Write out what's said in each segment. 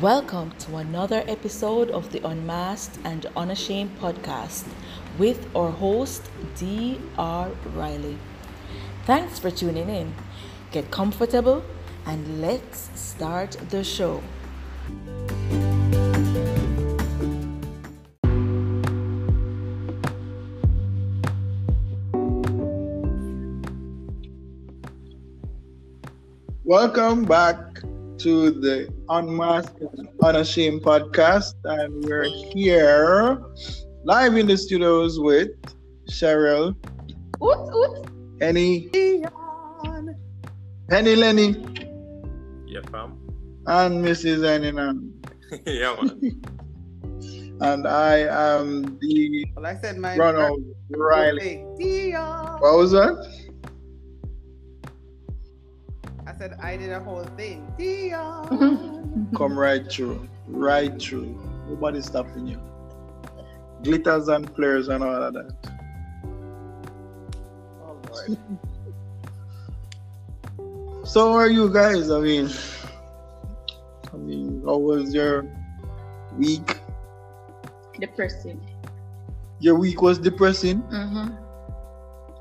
Welcome to another episode of the Unmasked and Unashamed podcast with our host, D.R. Riley. Thanks for tuning in. Get comfortable and let's start the show. Welcome back to the Unmasked and Unashamed podcast, and we're here live in the studios with Cheryl, Oot, oot. Henny, Henny Lenny, Yeah, fam. and Mrs. Henny. yeah, man. And I am the Well, I said my Ronald Riley. Dion. What was that? Said I did a whole thing. Dion. Come right through, right through. Nobody's stopping you. Glitters and flares and all of that. oh Lord. So how are you guys? I mean, I mean, how was your week? depressing. Your week was depressing. Mm-hmm.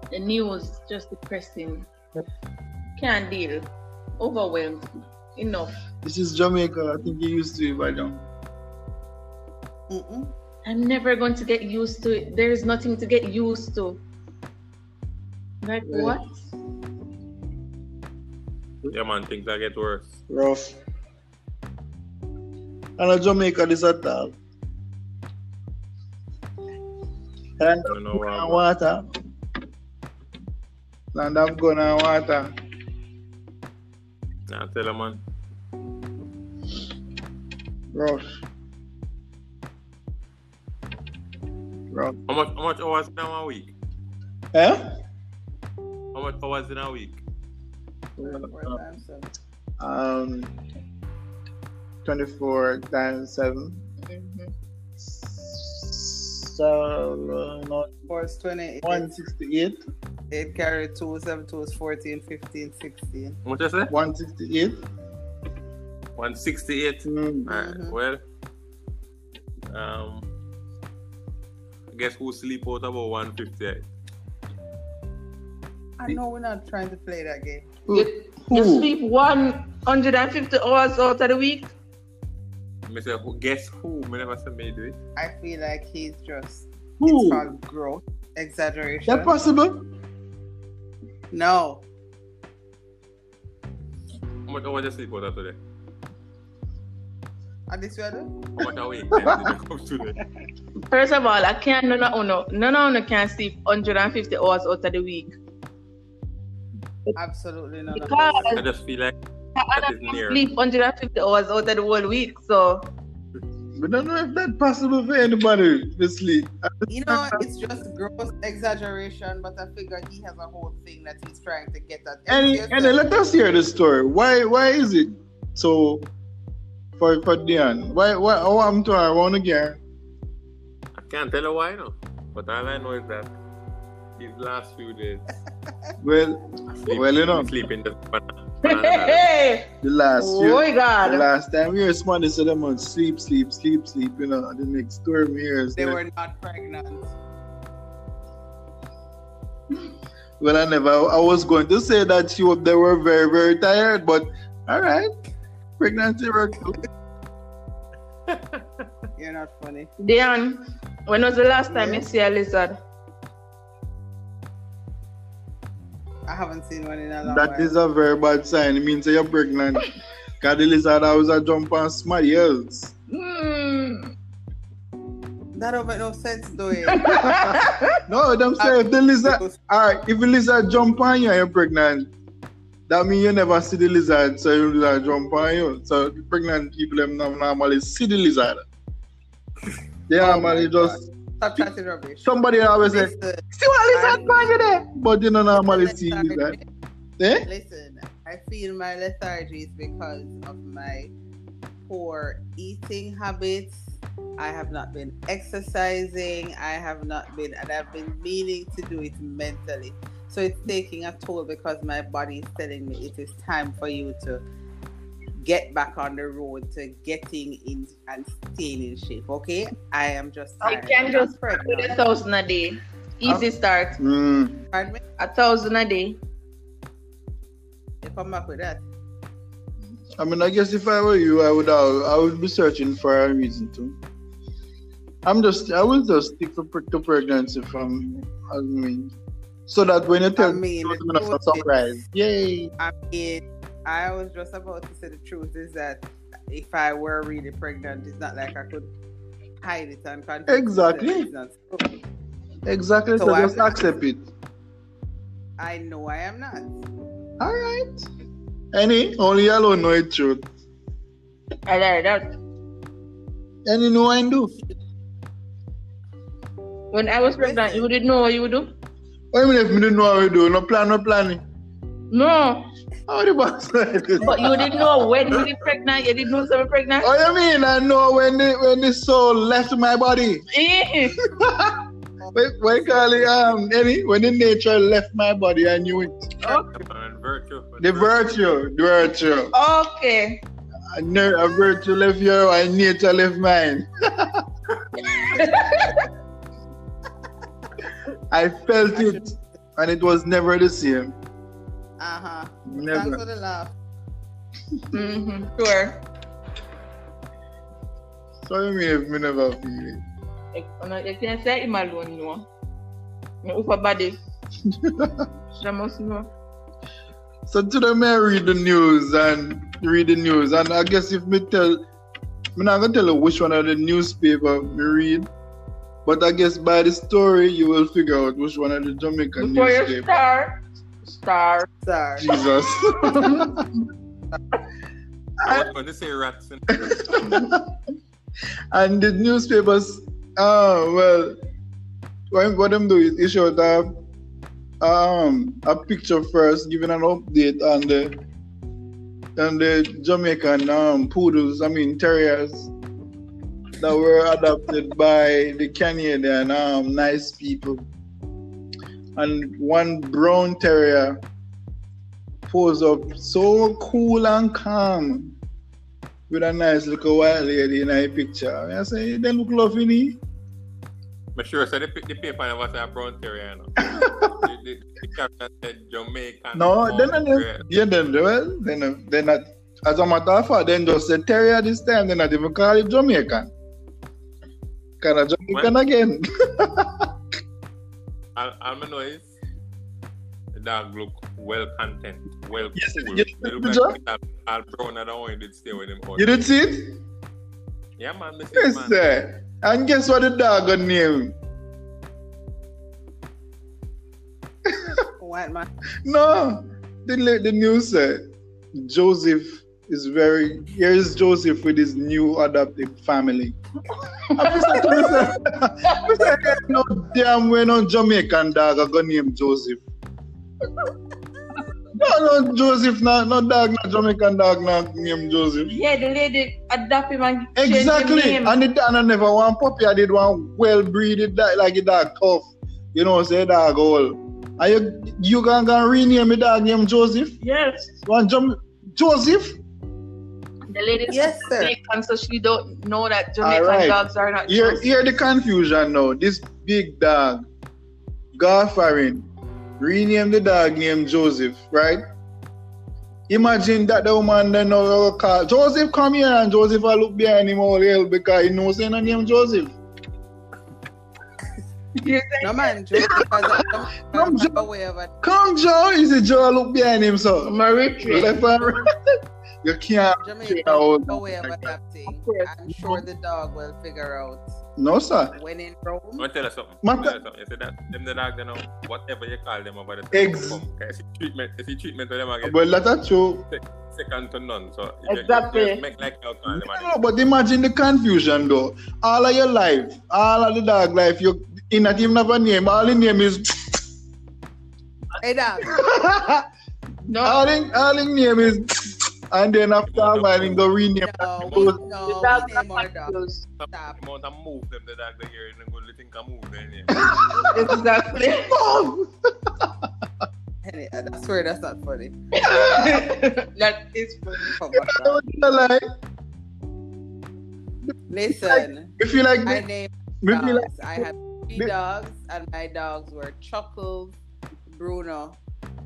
The news just depressing. Can't deal. Overwhelmed. Enough. This is Jamaica. I think you used to it by now. Mm-mm. I'm never going to get used to it. There is nothing to get used to. Like Really? what? Yeah, man, things that get worse. Rough. And a Jamaica this at all. And I don't know why, and water. Land of gun and water. Nah, tell you, man. Rough. Rough. How much, how much hours in a week? Eh? How much hours in a week? Four times seven. Um, 24 times 7. Mhm. So, uh, not Four is 28. 168. 8 carry 2, 7, 2 is 14, 15, 16. How much I say? 168. 168. Mm. Alright, Mhm. well, um, I guess who sleep out about 158? I know we're not trying to play that game. You, you Who? sleep 150 hours out of the week? Me say, who, guess who? Me never say me do it. I feel like he's just, Who? it's called growth, exaggeration. That possible? No. How much hours you sleep out of today? And this weather? How much awake time did come today? First of all, I can't, no, no, oh, no, no, no, no, can sleep 150 hours out of the week. Absolutely none of Because I I just feel like I that is don't sleep 150 hours out of the whole week, so We don't know if that's possible for anybody to sleep. You know, it's just gross exaggeration, but I figure he has a whole thing that he's trying to get at. And, Yes, and sir. let us hear the story. Why why is it so for for Dion? Why why oh I'm to I want again. I can't tell you why, no. But all I know is that these last few days, Well sleep, Well, you know. sleeping the banana. banana. hey, the last oh few my the last time we hear somebody say them on sleep, sleep, sleep, sleep, you know, the next story we hear is they were not pregnant. Well, I never. I was going to say that she they were very, very tired, but all right, pregnancy work. You're not funny. Dion, when was the last time Yeah. you see a lizard? I haven't seen one in a long That while. is a very bad sign. It means you're pregnant. Cause the lizard always a jump on somebody else. That don't make no sense, do it? Eh? No, them say if the lizard, all right, if the lizard jump on you and you're pregnant, that means you never see the lizard, so you lizard jump on you. So the pregnant people them not normally see the lizard. They Oh normally just Stop chatting rubbish. somebody always say, see what on there, but you don't normally see lizard. Eh? Listen, I feel my lethargy is because of my poor eating habits. I have not been exercising. I have not been, and I've been meaning to do it mentally. So it's taking a toll because my body is telling me it is time for you to get back on the road to getting in and staying in shape. Okay, I am just. I tired. can just not pregnant. put a thousand a day. Easy start. Mm. A thousand a day. You come back with that. I mean, I guess if I were you, I would uh, I would be searching for a reason to. I'm just I will just stick to, to pregnancy from I mean, so that when you tell I mean, me, the I'm gonna truth surprise. Yay! I mean, I was just about to say the truth is that if I were really pregnant, it's not like I could hide it and confess Exactly. that it's not so. Exactly. So, So I- just accept it. I know I am not. All right. Any only you alone know it truth. I like that. Any know I do. When I was pregnant, you didn't know what you would do? What do you mean if me didn't know how we do? No plan, no planning. No. How the boss? But you didn't know when you get pregnant. You didn't know someone pregnant. Oh, you mean I know when the when the soul left my body? Eh. Wait, what you? Um, any when the nature left my body, I knew it. And virtue. The virtue, the virtue. okay. I ner- a virtue left your, and nature left mine. I felt it, and it was never the same. Uh huh. Thanks for the laugh. Mm-hmm. Sure. So you mean if me never feel it? You know, you can't say him alone, you know. You upper body. She must know. So today me I read the news and read the news, and I guess if me tell, me not gonna tell you which one of the newspaper me read, but I guess by the story you will figure out which one of the Jamaican Before you newspaper. start, start. Sorry. Jesus. I was going to say rats. And and the newspapers, oh well, what, what them do is issue out a, um a picture first, giving an update on the on the Jamaican um poodles, I mean terriers that were adopted by the Canadian um nice people. And one brown terrier posed up so cool and calm with a nice little white lady in a picture. I say, they look lovely. I'm sure so the, the paper say a brown terrier. You know? the, the, caption said Jamaican. No, then I terrier. yeah, then well, then then not. As a matter of fact, then just say terrier this time. Then they not even call it Jamaican. Kind of Jamaican What? again. All, all I know is the dog look well content, well Yes, cool. yes, they look picture? like all, all brown and all did stay with him. all you did day. see it? Yeah, man. Listen, Yes, man. sir. And guess what the dog got name? What, man. No, the la- the news said Joseph is very. Here is Joseph with his new adopted family. I just said to myself, I said, no damn way no Jamaican dog I got name Joseph. No, no, Joseph, no, no dog, no Jamaican dog, no name Joseph. Yeah, the lady adopt him and change him Exactly. name. And the dog I never want puppy. I did one well breeded dog, like a dog tough. You know, say dog old. Are you you gonna, gonna rename a dog named Joseph? Yes. One Jam- Joseph? The lady Yes, sir. Jamaican, so she don't know that Jamaican Alright. dogs are not Here, Joseph. here the confusion now. This big dog, Garfarin, rename the dog named Joseph, right? Imagine that the woman then now call Joseph come here and Joseph will look behind him all hell because he knows saying the name Joseph. You No man, joke because Come, I'm Joe. aware of. Come Joe, is it Joe look behind him so? Maritri. Left and right. You can't Jamaican Yeah, well, aware of adapting. I'm sure the dog will figure out No sir. when in I'm Rome. gonna tell you something. Ma- tell you something. You see that them the dog, you know, whatever you call them over the time. Ex- come. 'Cause See treatment, you see treatment to them again. But that's true. second to none. So you- you, Exactly. you make like you call them. No, but imagine the confusion though. All of your life, all of the dog life, you in not even have a name. All the name is Hey dog. No, all in all in name is and then after a while he go rename No, we- the no, dogs we are name our dog. confused. Stop. Stop. The amount of move them the dog the hear and then go let think of move then yeah. Exactly. Henny, I swear that's not funny. that is funny. Oh my I God. like. Listen, If you like, I me, named me like. I had three dogs, and my dogs were Chuckles, Bruno,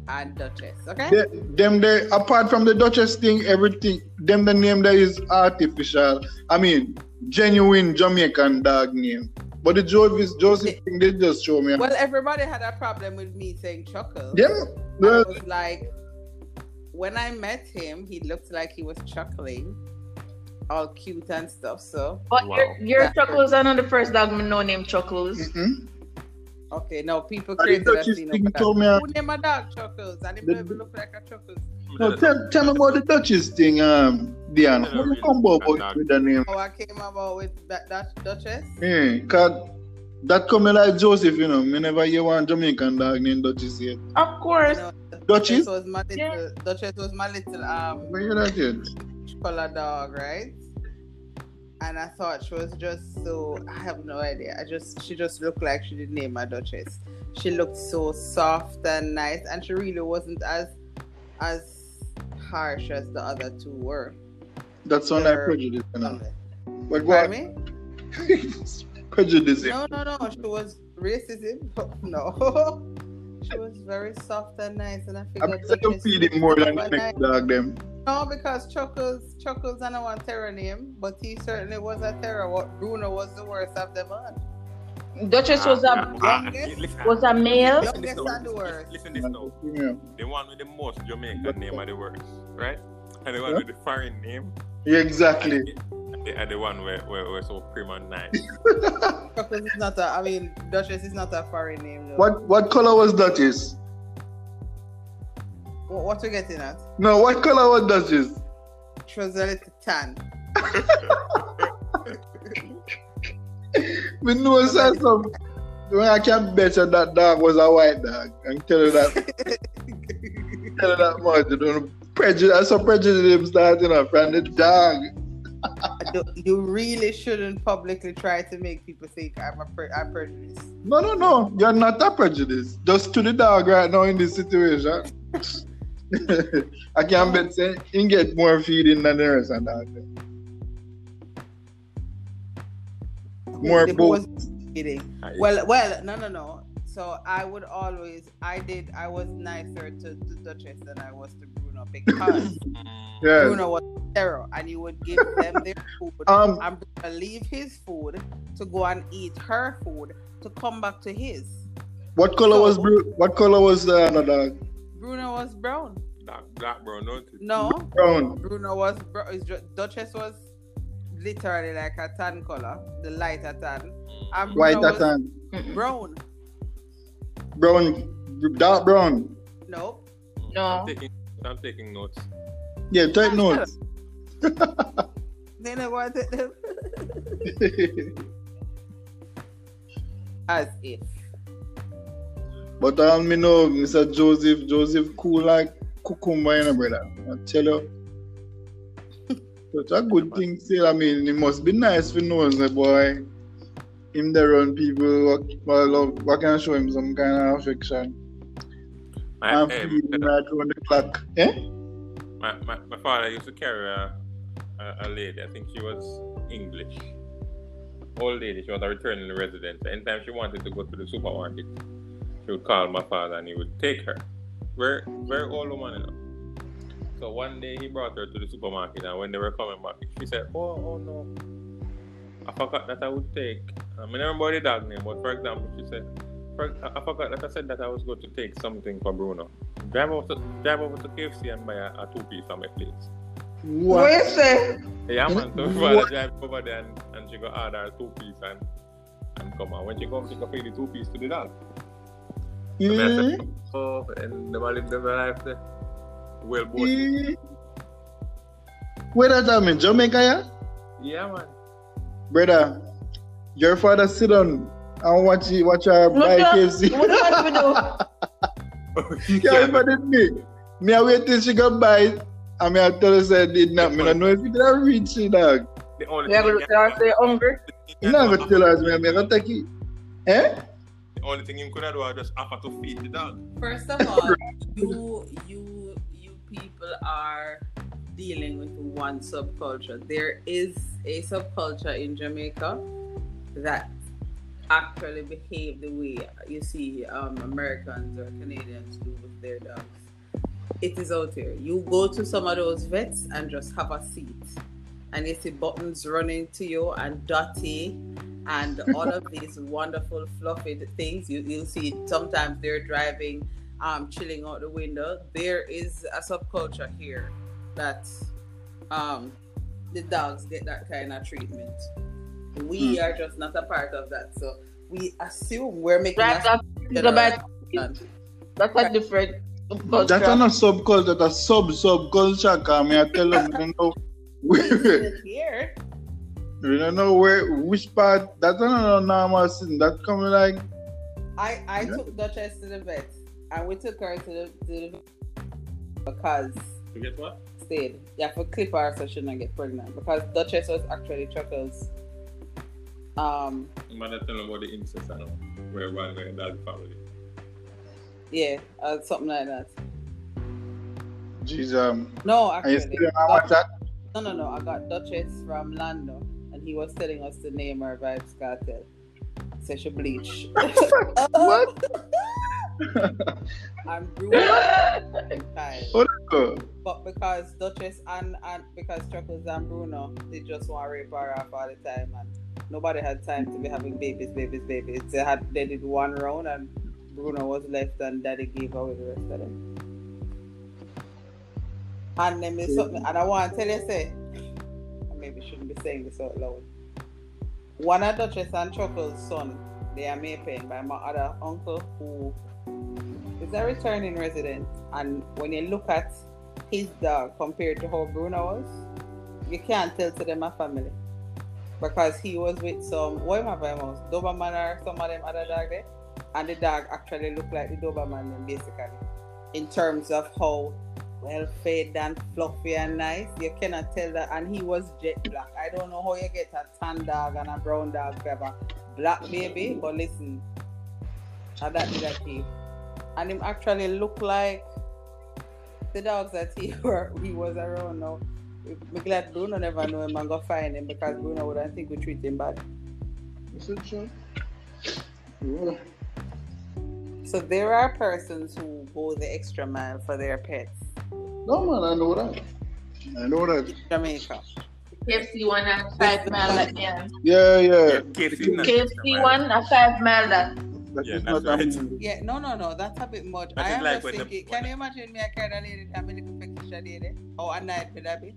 and Duchess. Okay. the- them there. Apart from the Duchess thing, everything. Them the name there is artificial. I mean, genuine Jamaican dog name. But the Joseph Joseph thing, they just show me. Well, everybody had a problem with me saying Chuckles. Them, I well, was like, when I met him, he looked like he was chuckling, all cute and stuff. So, But Wow. your, your Yeah. Chuckles are not the first dog me know named Chuckles. mm-mm. Okay, no, people And the created a Duchess scene thing over that. told me, Who named a dog Chuckles? And him The- never look like a Chuckles. no, tell, tell me about the Duchess thing, um, Diana. How you come about with the name? How I came about with that, that Duchess? Yeah, cause that coming like Joseph, you know. Me never hear one Jamaican dog named Duchess yet. Of You course. know, Duchess? Duchess was my little, Yeah. Duchess was my little um Where you that yet? color dog, right? And I thought she was just so I have no idea. I just she just looked like she didn't name her Duchess. She looked so soft and nice and she really wasn't as as harsh as the other two were. That's I They're- prejudice, you know. But what? me? prejudice. No, no, no. She was racism. No. She was very soft and nice and I I'm still Duchess feeding more than the was next dog them. No, because Chuckles, Chuckles, I know one terror name, but he certainly was a terror. What Bruno was the worst of them all. Duchess was Ah, a ah, youngest- was a male. listen this Youngest now, the listen- worst. Listen this now. The one with the most Jamaican name are the worst, right? And the one with the foreign name Yeah, exactly. And the, the one where, where, where so prim and nice. Chuckles is not a, I mean, Duchess is not a foreign name. Though. What what color was Duchess? What, what you getting at? No, what color was Duchess? She was a little tan. We know say some. When I can bet you that dog was a white dog. I can tell you that. tell you that much. You don't prejudice. I saw prejudice starting up from the dog. You- you really shouldn't publicly try to make people think I'm a pre- I'm prejudiced. No, no, no. You're not a prejudice. Just to the dog right now in this situation. I can't bet say he get more feeding than the rest of dog. More Who both. was. Well, well, no, no, no. So I would always, I did, I was nicer to, to Duchess than I was to Bruno because Yeah. Bruno was terror, and he would give them their food, Um, gonna leave his food to go and eat her food to come back to his. what color was So- Bru- what color was the other dog? Bruno was brown. Dark, dark brown, don't it? No, Brown. Bruno was bro- is ju- Duchess was literally like a tan color, the lighter tan, and Bruno White was tan. Brown. Brown. Dark brown. Nope. No. I'm taking, I'm taking notes. Yeah, take notes. They never wanted them. As if. but all me know, Mr. Joseph, Joseph cool like cucumber, you know, brother. I tell you. It's a good thing still. I mean, it must be nice for know, say, boy. Him there run people, what, what, love, what can show him some kind of affection. My, I'm hey, feeding right on the clock. Eh? my, my, my father used to carry a, a, a lady, I think she was English. Old lady, she was a returning resident. Anytime she wanted to go to the supermarket, she would call my father and he would take her. Very, very old woman, you know. So one day he brought her to the supermarket and when they were coming back, she said, Oh, oh no. I forgot that I would take. I mean, I remember the dog name, but for example, she said, for, I forgot that I said that I was going to take something for Bruno. Drive over to, drive over to KFC and buy a, a two piece on my place. What What? you say? Yeah, man. So What? father drive over there and, and she go order a two piece and, and come on. When she come, she go feed the two piece to the dog. So me I Mm, said, oh, and them a live them life there. Well, both. mm. Where that time in Jamaica, yeah? Yeah, man. Brother, your father sit down and watch it, watch our Look buy up. KFC. What do you want to do? Yeah, remember did me. Me I wait till she go buy it. And me I tell her say did not. Me I know if it did reach she dog. The only You are thing going to say hungry? You not gonna tell her me I gonna take it. Eh? The only thing him could have do was just offer to feed the dog. First of all, you you you people are dealing with one subculture. There is a subculture in Jamaica that actually behave the way you see um, Americans or Canadians do with their dogs. It is out there. You go to some of those vets and just have a seat, and you see buttons running to you and dirty and all of these wonderful fluffy things. You, you'll see sometimes they're driving, um, chilling out the window. There is a subculture here that um, the dogs get that kind of treatment. We are just not a part of that. So we assume we're making Right, a that's, about, that's a different culture. That's not subculture, that's a sub subculture. Cause me I tell them, we don't know. here. We don't know where which part. That's not a normal thing. That coming like I I Yeah. took Duchess to the vet, and we took her to the, to the because You get what? stayed. Yeah, for clip her so she not get pregnant because Duchess was actually Chuckles. Um, I'm gonna tell them about the incest and all. Where one where dog family. Yeah, uh, something like that. jeez um. No, actually, still how much that? no, no, no. I got Duchess from Lando, and he was telling us to name her Vybz Kartel. So she bleach. What? and Bruno. child. What the? But because Duchess and, and because Chuckles and Bruno, they just want to rape her off all the time, and nobody had time to be having babies, babies, babies. They had they did one round, and Bruno was left, and Daddy gave away the rest of them. And then there's something, and I want to tell you, say, I maybe shouldn't be saying this out loud. One of Duchess and Chuckles' son, they are made pain by my other uncle who is a returning resident. And when you look at his dog compared to how Bruno was, you can't tell to them a family. Because he was with some, what am I? Doberman or some of them other dog there. And the dog actually looked like the Doberman then basically. In terms of how well fed and fluffy and nice. You cannot tell that. And he was jet black. I don't know how you get a tan dog and a brown dog to have a black baby, but listen, and that did I keep. And him actually look like the dogs that he were he was around now. I'm glad Bruno never know him and go find him because Bruno would I think we treat him bad. Is it true? Yeah. So there are persons who go the extra mile for their pets. No man, I know that. I know that. Jamaica. KFC one and five mile that yeah. Yeah, yeah. KFC, KFC one a five mile that. That Yeah, that's not right. Yeah, no, no, no. That's a bit much. That I is am like just when the- can you imagine me a kind of lady that me little peckish lady? Oh, a night with that be?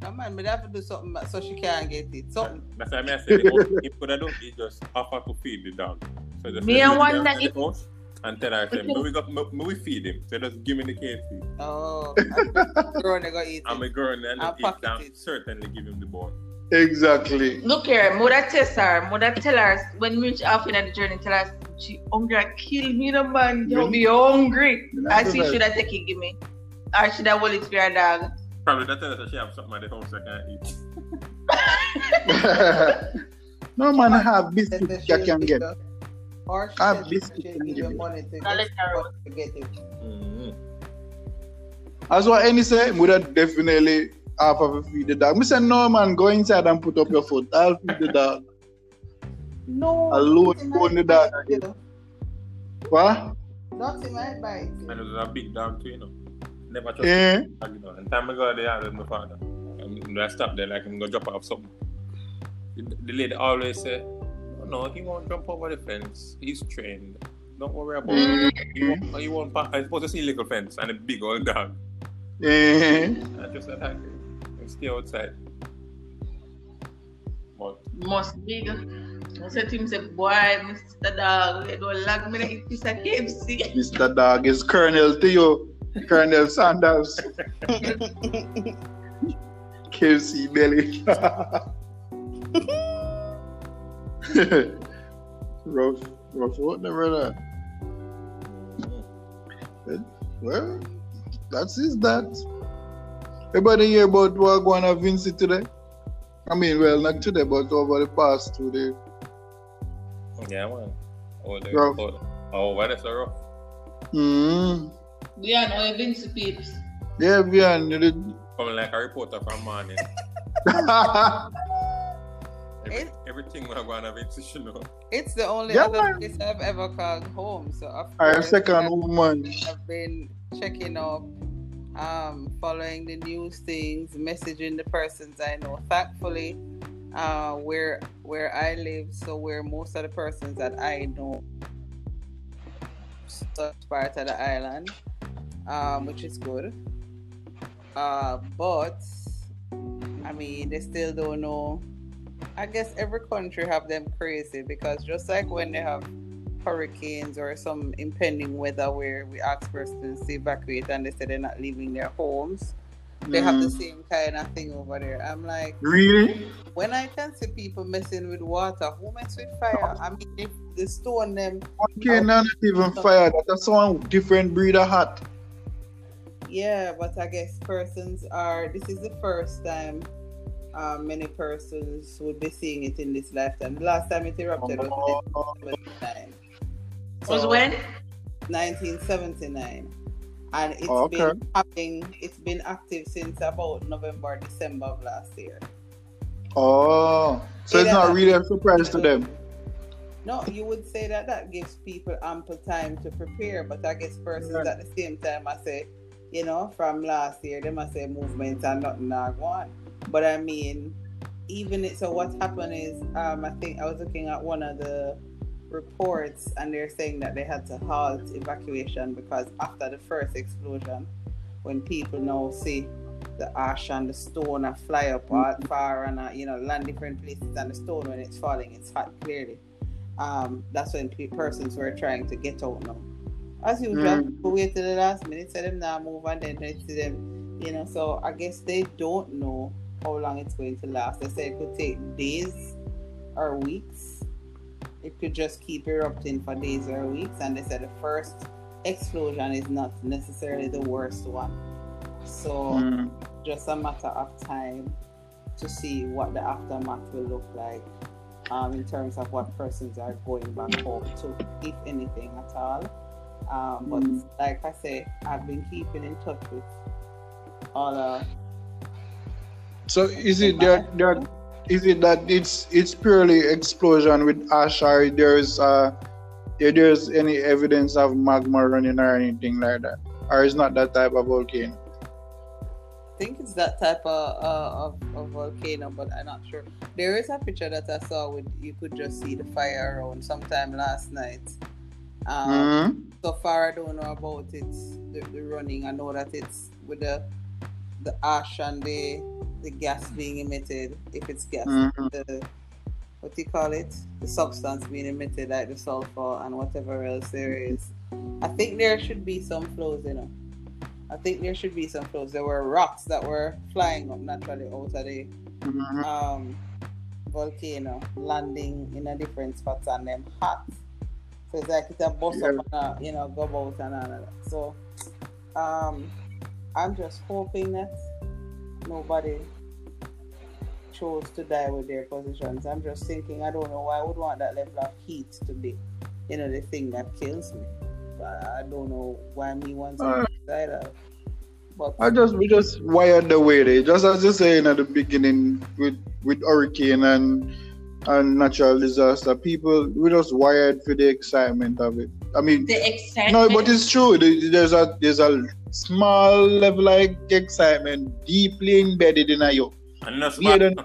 No man, me have to do something so she can't get it. Something. That's why I say the only he could have done is just offer to feed the dog. So just Me let and one that to the house and tell her, say, "Me we got, me, me we feed him. So just give me the KFC. Oh, girl, they go eat I'm a it. girl and I'll eat pocket down, it. certainly give him the bone. Exactly. Look here, mother test her, mother tell her when we reach half in the journey, tell her she hungry and kill me the man. You be hungry. I see should I take it, give me. Or should I hold it for your dog? Probably that tell us that she have something at the house I can't eat. no man, have Then biscuits they you can get. you- Or she I have said she biscuits should give give you money to I'll let get, to get it. Mm-hmm. As what any say, would have definitely half of a feed the dog. Me say no man, go inside and put up your foot. I'll feed the dog. No. Alone, nothing go on the might dog bite again. you. What? Nothing might bite you. And it was a big dog too, you know. Never trust Eh? dog, you know. And time I go there with my father. And when I stop there, like I'm gonna drop off something. The, the lady always say, no, he won't jump over the fence. He's trained. Don't worry about it. He won't, he won't pass. I'm supposed to see little fence and a big old dog. Eh? I just attack it and stay outside. But Must big. I said to him, say, boy, Mr. Dog, you don't lag me to eat piece of KFC. Mr. Dog is Colonel Theo. Colonel Sanders. KFC belly. rough, rough what the brother. Well, that's is that. Everybody hear about what going on Vincy today? I mean, well, not today, but over the past two days. yeah, man. Oh, the, Rough. oh, oh, why that's so rough? Mm. Yeah, no, Vince Peeps. Yeah, Vian. you did- Coming like a reporter from morning. Every, It- everything we're going to be you know. It's the only Yeah, other man. place I've ever called home. So of Our course, second I've, woman. I've been checking up, um, following the news things, messaging the persons I know. Thankfully, uh, where where I live, so where most of the persons that I know such part of the island, um, which is good. Uh, but I mean, they still don't know. I guess every country have them crazy because just like when they have hurricanes or some impending weather where we ask persons to evacuate and they say they're not leaving their homes, they have the Mm. same kind of thing over there. I'm like, Really? when I can see people messing with water, who mess with fire? I mean, if they stone them, Okay, now not even fire. That's one different breed of hat. yeah, but I guess persons are. This is the first time uh, many persons would be seeing it in this lifetime. The last time it erupted was Oh, 1979. Was when? 1979. And it's Oh, okay. been having, it's been active since about November, December of last year. oh. so it's not really a surprise to them. No, you would say that that gives people ample time to prepare, but I guess persons Right. at the same time, I say, you know, from last year, they must say movements and nothing not going. But I mean, even it, so what happened is, um, I think I was looking at one of the reports and they're saying that they had to halt evacuation because after the first explosion, when people now see the ash and the stone are fly up all far and uh, you know land different places and the stone when it's falling it's hot clearly um, that's when pe- persons were trying to get out now. As usual, Mm. people wait till the last minute, say them now move, and then they see them, you know. So I guess they don't know how long it's going to last. They said it could take days or weeks. It could just keep erupting for days or weeks, and they said the first explosion is not necessarily the worst one. So Mm. just a matter of time to see what the aftermath will look like um, in terms of what persons are going back home to, if anything at all. Um, but Mm. like I said, I've been keeping in touch with all uh, So is it that that is it that it's it's purely explosion with ash or there's uh there's any evidence of magma running or anything like that? Or it's not that type of volcano? I think it's that type of, uh, of, of volcano, but I'm not sure. There is a picture that I saw with you could just see the fire around sometime last night. Um, Mm. so far I don't know about it the, the running I know that it's with the the ash and the the gas being emitted if it's gas Mhm. the what do you call it the substance being emitted like the sulfur and whatever else there is I think there should be some flows you know I think there should be some flows there were rocks that were flying up naturally out of the Mhm. um, volcano landing in a different spots and them hot. So it's like it's a bust up and a, you know go out and all of that. So um, I'm just hoping that nobody chose to die with their positions. I'm just thinking I don't know why I would want that level of heat to be, you know, the thing that kills me. But I don't know why me wants Uh, to die that. But I just we just wired the way they just as you saying at the beginning with with hurricane and and natural disaster, people we just wired for the excitement of it. I mean, The excitement. no, but it's true. There's a there's a small level like excitement deeply embedded in you. And no Yeah, smart. then-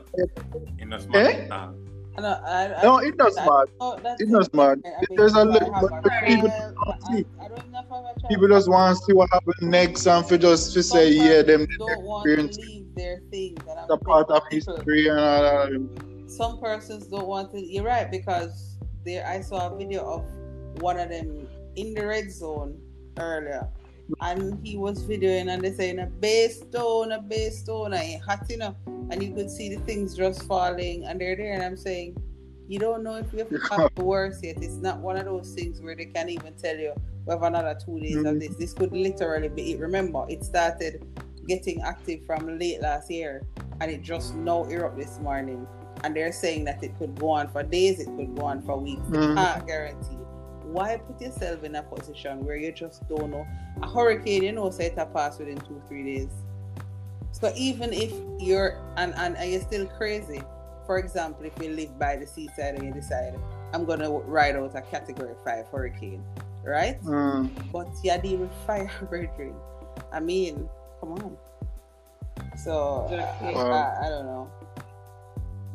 In a smart. Eh? uh, I I, I, No, it does I- not. Oh, that's It's not smart. I mean, There's a I little, have but people child, don't I, see. I don't even have a child. People just want to see what happens next and for just to say, yeah, them persons don't want to experience leave their things. And I'm the part of history and all that. Some persons don't want to. You're right because there. I saw a video of one of them in the red zone earlier, and he was videoing and they saying a base stone, a base stone, and hot you and you could see the things just falling, and they're there, and I'm saying. You don't know if you have got the worst yet. It's not one of those things where they can't even tell you we have another two days of Mhm. this. This could literally be it. Remember, it started getting active from late last year and it just now erupted this morning. And they're saying that it could go on for days, it could go on for weeks. They Mhm. can't guarantee. Why put yourself in a position where you just don't know? A hurricane, you know, say it pass within two, three days. So even if you're and, and, and you're still crazy, for example, if you live by the seaside and you decide, I'm gonna ride out a category five hurricane, right? Mm. But you're dealing with fire, brethren. I mean, come on. So Exactly. I, I, I don't know.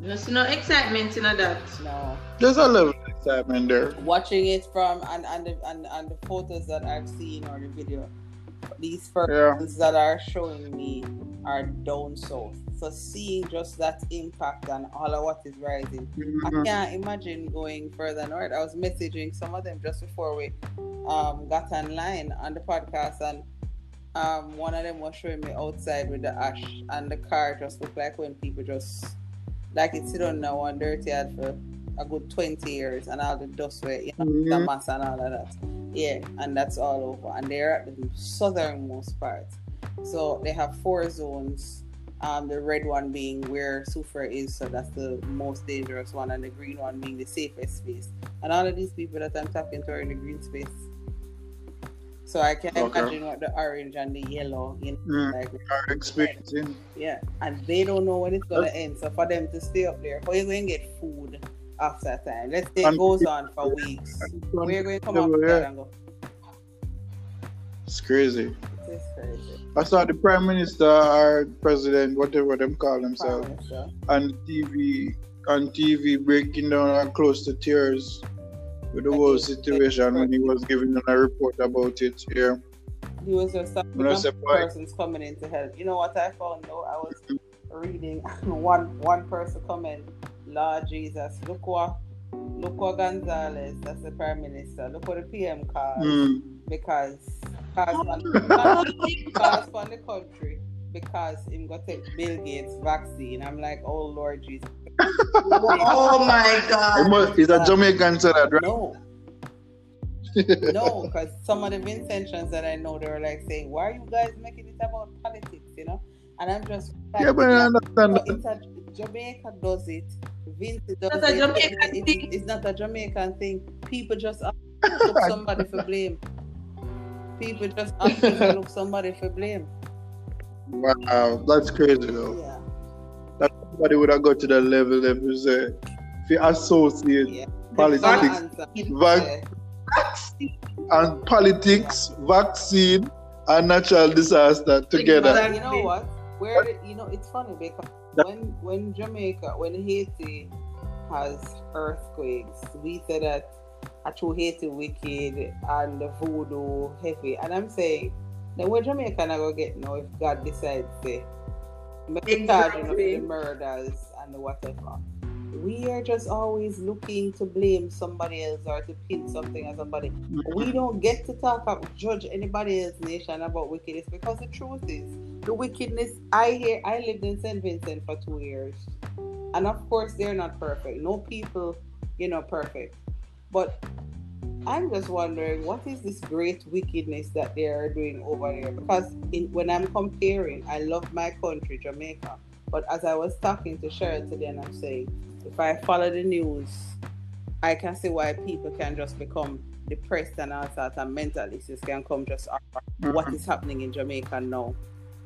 There's no excitement in that. No. There's a level there. Watching it from and and the, and, and the photos that I've seen or the video, these first Yeah. that are showing me are down south. So seeing just that impact and all of what is rising, I Mhm. can't imagine going further north. I was messaging some of them just before we um, got online on the podcast, and um, one of them was showing me outside with the ash, and the car just looked like when people just like it sit on now on dirty yard for a good 20 years, and all the dust were, you know, the Mhm. mass and all of that. Yeah, and that's all over, and they're at the southernmost part. So they have four zones. Um, the red one being where Soufrière is, so that's the most dangerous one, and the green one being the safest space. And all of these people that I'm talking to are in the green space. So I can Okay. imagine what the orange and the yellow, you know, Mm. like Are experiencing. yeah, and they don't know when it's gonna end. So for them to stay up there, how you going to get food after that time? Let's say it goes on for weeks. Where you going to come up there and go? It's crazy. It's crazy. I saw the prime minister or president, whatever them call themselves, on TV, on TV breaking down and close to tears with the whole situation when he was giving a report about it. Yeah. He was just a When I persons coming in to help. You know what I found though? I was reading one one person comment, Lord Jesus, look what look what Gonsalves, that's the prime minister, look what the PM calls Mm. because cause on, cause from the country because him got take Bill Gates vaccine. I'm like, oh Lord Jesus. Oh my god. must- He's a Jamaican said that, right? No. no, because some of the intentions that I know, they were like saying, "Why are you guys making it about politics?" You know, and I'm just like, Yeah, but I understand but that. it's a, Jamaica does it. Vince does That's a it. Jamaican It- it- it's not a Jamaican thing. People just ask to look somebody for blame. People just ask to look somebody for blame. Wow, that's crazy though. Yeah, That somebody would have got to that level if you say, if you associate yeah. politics, Answer. vac- and politics, vaccine, and natural disaster together. But you know what? Where you know it's funny because when when Jamaica, when Haiti has earthquakes, we say that a true Haiti wicked and voodoo heavy, and I'm saying then where Jamaica not gonna get now if God decides to make charging of the murders and the whatever. We are just always looking to blame somebody else or to pin something on somebody. We don't get to talk about judge anybody else's nation about wickedness because the truth is the wickedness I hear I lived in St. Vincent for two years. And of course they're not perfect. No people, you know, perfect. But I'm just wondering what is this great wickedness that they are doing over there? Because in, when I'm comparing, I love my country, Jamaica. But as I was talking to Cheryl today, and I'm saying, if I follow the news, I can see why people can just become depressed and all sorts of mental issues can come just of what is happening in Jamaica now.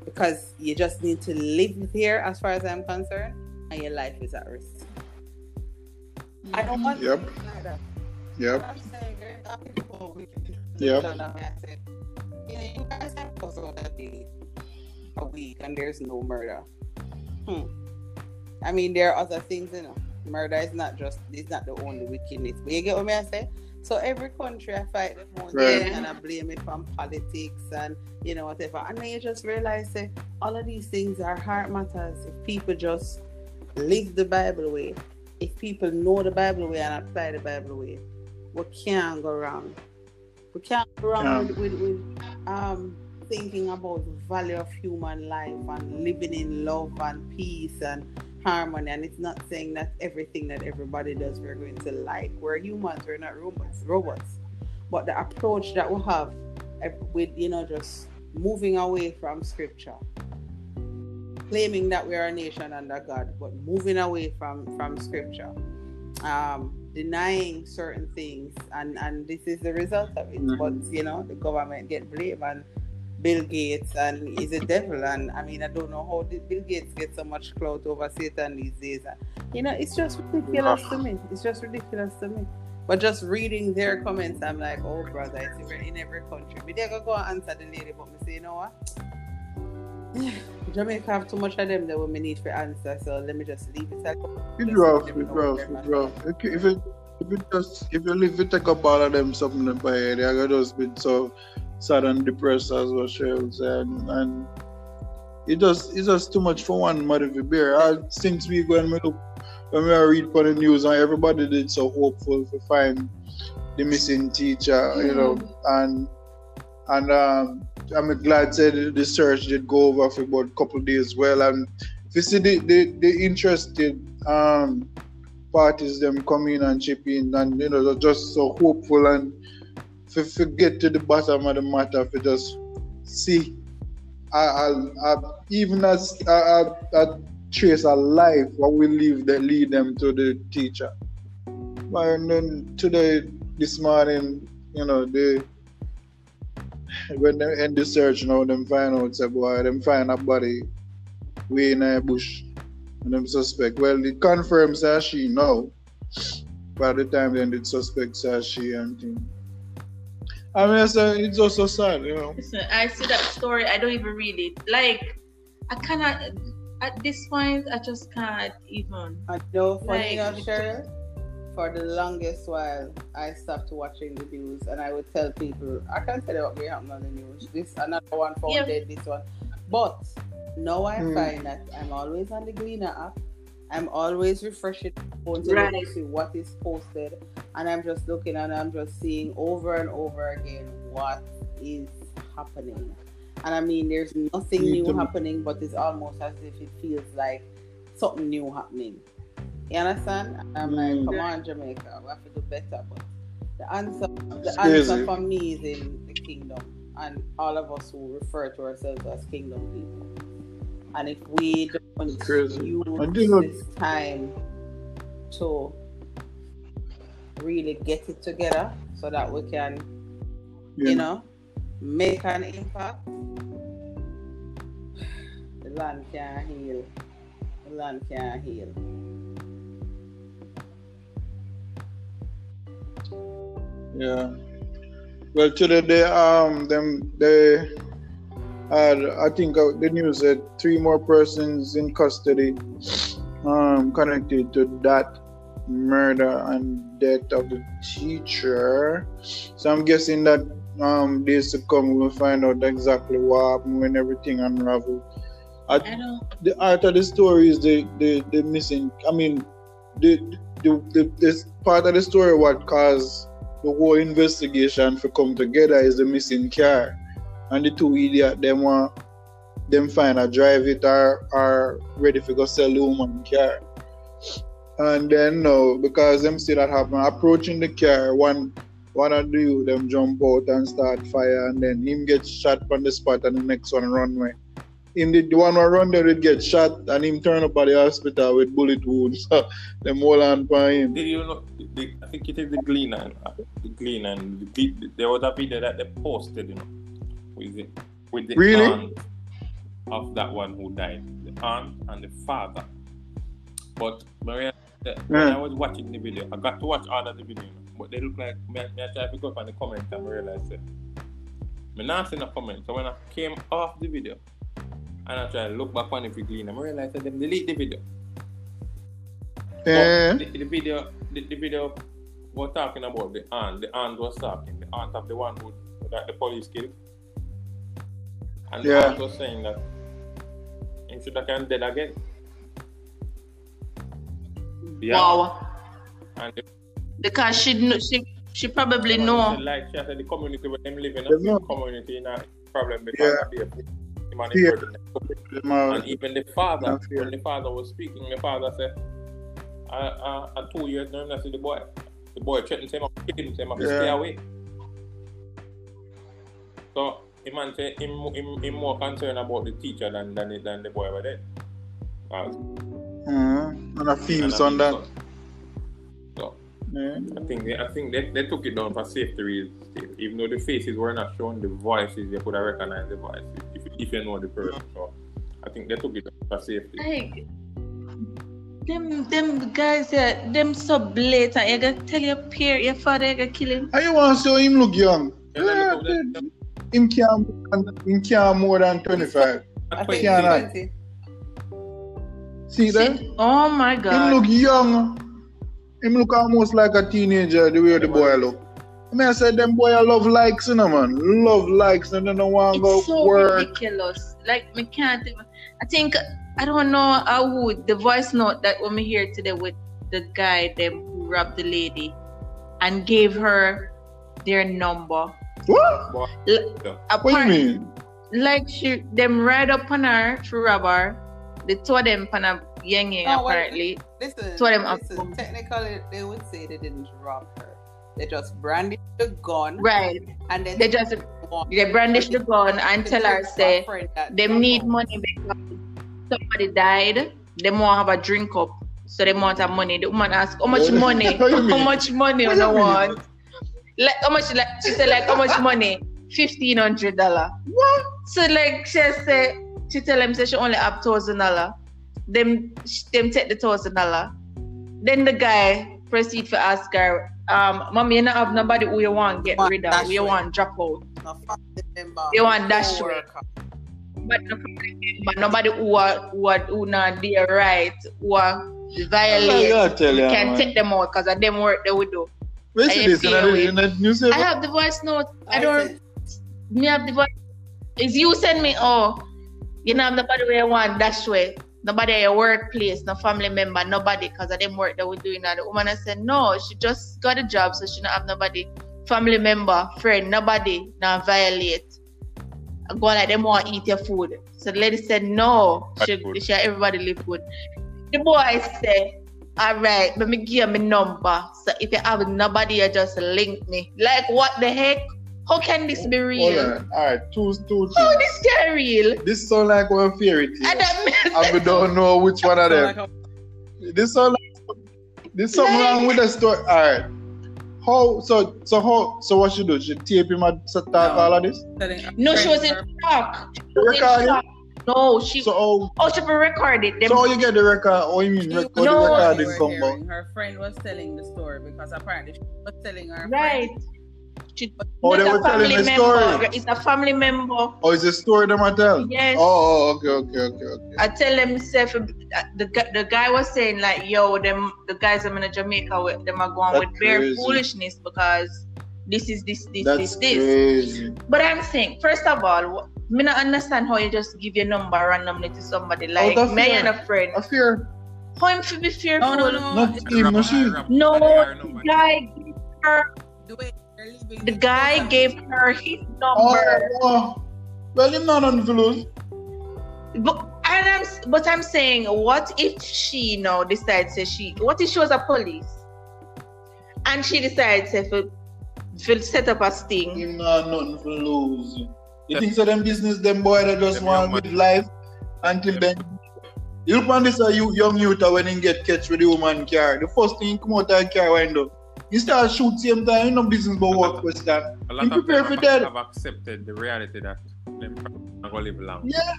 Because you just need to live here, as far as I'm concerned, and your life is at risk. I don't want Yep. to like that. Yep. I'm saying, girl, I'm people Yep. you know, you guys have out a day, a week, and there's no murder. Hmm. I mean, there are other things, you know. Murder is not just, it's not the only wickedness. But you get what I say? So every country I fight the phone Right. and I blame it from politics and you know whatever. And then you just realize that all of these things are heart matters. If people just live the Bible way, if people know the Bible way and apply the Bible way, we can't go wrong. We can't go wrong with, with, with um thinking about the value of human life and living in love and peace and harmony. And it's not saying that everything that everybody does we're going to like. We're humans, we're not robots. Robots. But the approach that we have with you know just moving away from scripture, claiming that we are a nation under God, but moving away from from scripture. Um, denying certain things, and and this is the result of it. Mhm. But you know, the government get blamed and. Bill Gates and he's a devil, and I mean, I don't know how did Bill Gates get so much clout over Satan these days. You know, it's just ridiculous to me. It's just ridiculous to me. But just reading their comments, I'm like, oh brother, it's in- in every country. But they're going to go and answer the lady, but me say, you know what? Jamaica have too much of them that we need for answer, so let me just leave it Just rough, let them it's know rough, it's rough. If you- if it if it just if you if you take up all of them something by they're gonna just be so sad and depressed as what Cheryl said, and it just it's just too much for one mother to bear. I, since we go and we look when we read for the news and everybody did so hopeful to find the missing teacher, you know, and and um, I'm glad said the search did go over for about a couple of days well and if you see the, the, the interested um parties them come in and chip in and you know they're just so hopeful and if you get to the bottom of the matter you just see I, I, I, even as I, I, I trace a life what will leave that lead them to the teacher. But then today this morning you know they when they end the search now them find out say boy them find a body way in a bush. And them suspect. Well it confirms that she now by the time then the suspect says she and thing. I mean it's, uh, it's also sad you know Listen, I see that story. I don't even read it. Like, I cannot. At this point, I just can't even. I know funny Like- enough, Cheryl, for the longest while I stopped watching the news and I would tell people I can't tell you what may happen on the news. This another one found Yeah. dead, this one. But now I Hmm. find that I'm always on the Gleaner app. I'm always refreshing my phone to Right. to see what is posted. And I'm just looking and I'm just seeing over and over again what is happening. And I mean there's nothing Me new too. happening, but it's almost as if it feels like something new happening. You understand? And I'm like, Mm. come on, Jamaica, we have to do better. But the answer, the It's answer crazy. for me is in the kingdom, and all of us who refer to ourselves as kingdom people. And if we don't crazy. use this time to really get it together, so that we can, you know, make an impact, the land can heal. The land can heal. Yeah. Well, today they um them they had I think uh, the news said three more persons in custody um connected to that murder and death of the teacher. So I'm guessing that um days to come we'll find out exactly what happened when everything unraveled. I don't. the art of the story is the the, the missing. I mean, the, the the this part of the story what caused the whole investigation to come together is the missing car, and the two idiot them want them find a drive it or are ready to go sell the woman car. And then no, because them see that happen, approaching the car, one one of the youth them jump out and start fire, and then him get shot from the spot, and the next one run away him the, the one who run there would get shot and him turn up at the hospital with bullet wounds. So them hold on for him. Did you know? The, I think it is the Gleaner. uh, The Gleaner. And the, there was a video that they posted, you know, with the with the Really? aunt of that one who died, the aunt and the father. But Maria, the, when I was watching the video, I got to watch all of the video, but they look like me. me I try to go up on the comment and realize that me not see no comment. So when I came off the video and I try to look back on the Gleaner, I realized that them delete the video. Yeah. The, the video, the, the video was talking about the aunt. The aunt was talking. The aunt of the one who that the police killed. And the Yeah. aunt was saying that him should have been dead again. Yeah. Wow. And the, Because she kn- she she probably the know. like she said, the community where them live in, They the community in a problem because Yeah. of the him and Yeah. his brother. Them are- And even the father, Not when the father was speaking, the father said, I, I, I two years now, I see the boy. The boy threatened him, kill him, say, "I Yeah. stay away. So, him man say, him, him, him more concerned about the teacher than, than, the- than the boy over there. Uh, Mhm. And a and feels I on that. So, so Yeah. I think they, I think they, they took it down for safety reasons. still. Even though the faces were not shown, the voices you could have recognized the voice if, if you know the person. So I think they took it down for safety. Like them them guys yeah, them so blatant. You gotta tell your peer, your father you gotta kill him. How you want to show him look young? Yeah, Yeah, look at them. Him can't, him can't more than 25. I At think 20, Yeah, right. 20. See that? Oh my Him god. look young. Him look almost like a teenager the way the boy look. I mean, I said them boy I love likes, you know, man. Love likes and they don't want to go It's so work. ridiculous. Like me can't even I think I don't know how would the voice note that when we hear today with the guy them who robbed the lady and gave her their number. What? What? L- What apart- you mean? Like she them ride up on her through rubber. her. The two of them pan a yang yang Oh, well, apparently. Listen, So them up- listen, technically they would say they didn't rob her. They just brandished the gun Right. and then They just want they brandish the gun and to tell her say friend that them need money because somebody died. They want to have a drink up. So they want have money. The woman ask how much money? How much money on the you mean? want? Like how much like she said like how much money? Fifteen hundred dollar. What? So like she said, she tell them say she only have thousand dollar. Them them take the thousand dollar. Then the guy proceed to ask her, um, mommy, you not have nobody who you want get rid of, dash who you want drop out. No, family want dash co-worker. But, but nobody who are who are who not there right, who are violate, gotta you, can man. take them out because of them work they would do. Where I see this in feel the, it. in the newspaper? I have the voice note. I I don't said, me have the voice. Is you send me oh you know have nobody where you want dash way. Nobody at your workplace, no family member, nobody because of them work they were doing that. The woman I said no, she just got a job so she don't have nobody, family member, friend, nobody, not violate. I go like them want eat your food. So the lady said no, she, That's good. she everybody live good. The boy said, all right, let me give you my number. So if you have nobody, you just link me. Like what the heck? How can this be real? on. All right, two, two How things. this get real? This sound like one fairy tale. I don't and don't know which one of them. like a- This sound like there's something wrong with the story. All right. How so? So how? So what she do? She tape him and so talk No. all of this. No, she was in her- shock. She was in shock. No, she So how? oh she recorded them. So how you get the record? How you mean? She Record was the No. what recording we were come hearing. back. Her friend was telling the story because apparently she was telling her right. She, Oh, it's they a were telling family the member. story. It's a family member. Oh, it's a story them I tell. Yes. Oh, oh, okay, okay, okay, okay. I tell them self uh, the the guy was saying like yo them the guys I'm in Jamaica with them are going That's with bare crazy. foolishness because this is this this That's this this. crazy. But I'm saying first of all, me not understand how you just give your number randomly to somebody like Out of me fear. and a friend. I fear. How him to be fearful? No, no, no. Not it's no she. No, the guy gave her the way they're living the in guy gave her his Oh, number. oh. Well, him not on the lose. But and I'm but I'm saying, what if she now decides say she what if she was a police and she decides if to to set up a sting? Him not nothing to lose. You think so them business, them boy that just want live life until then. You look on this a you, young youth when he get catch with the woman car. The first thing he come out of the car window. He start shoot same time, you know business but work question. A He lot of prepare for that. have accepted the reality that them not gonna live long. Yeah,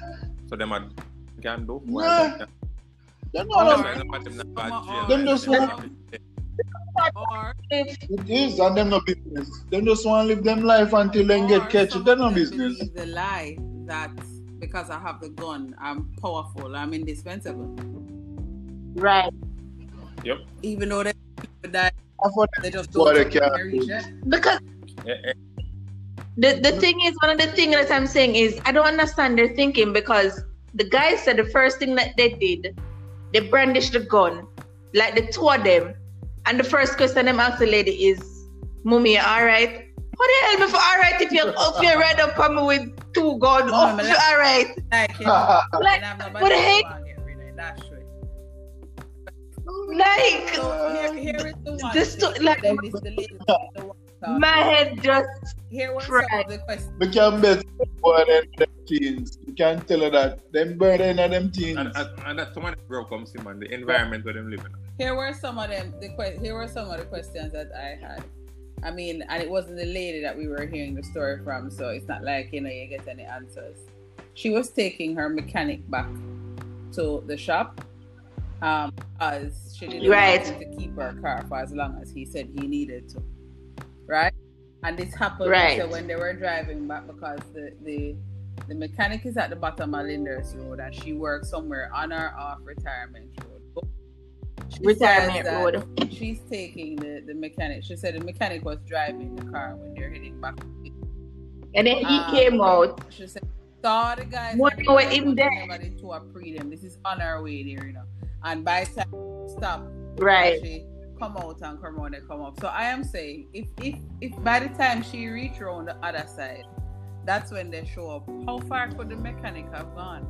So them are can do. Yeah. Why they know not? them. Not them not bad jail? Them just want- Or, It is and them no business. Them just want to live them life until they get catch. some They of no business. The lie that because I have the gun, I'm powerful, I'm indispensable. right. Yep. Even though they die, I thought they just Why don't they can't carry do? jet. Because Eh, eh, the, the thing is one of the things that I'm saying is I don't understand their thinking because the guy said the first thing that they did, they brandished the gun, like the two of them. And the first question them asked the lady is, Mummy, alright? What the hell before alright if you if you right up on me with two guns, oh me you like- alright. Like, you know, Like, I'm what the heck? Get rid of. Like So here, here is the one. This to- like- the lady, the one talking. my head just Here was some of the questions. We can bet boy them, them teens. You can't tell her that. Them burden of them teens. and, and, and that's one broke comes in man, the environment where them living. Here were some of them. The que- here were some of the questions that I had. I mean, and it wasn't the lady that we were hearing the story from, so it's not like you know you get any answers. She was taking her mechanic back to the shop, um, as she didn't Right. want to keep her car for as long as he said he needed to, right? And this happened Right. when they were driving back because the the the mechanic is at the bottom of Linders Road and she works somewhere on or off retirement road. She Retirement road. She's taking the, the mechanic. She said the mechanic was driving the car when they're heading back. And then he Um, came out. She said, saw the guys. What know him there? To a them. This is on our way there, you know. And by the time stop, Right. she come out and come on and come up. So I am saying, if if if by the time she reach around the other side, that's when they show up. How far could the mechanic have gone?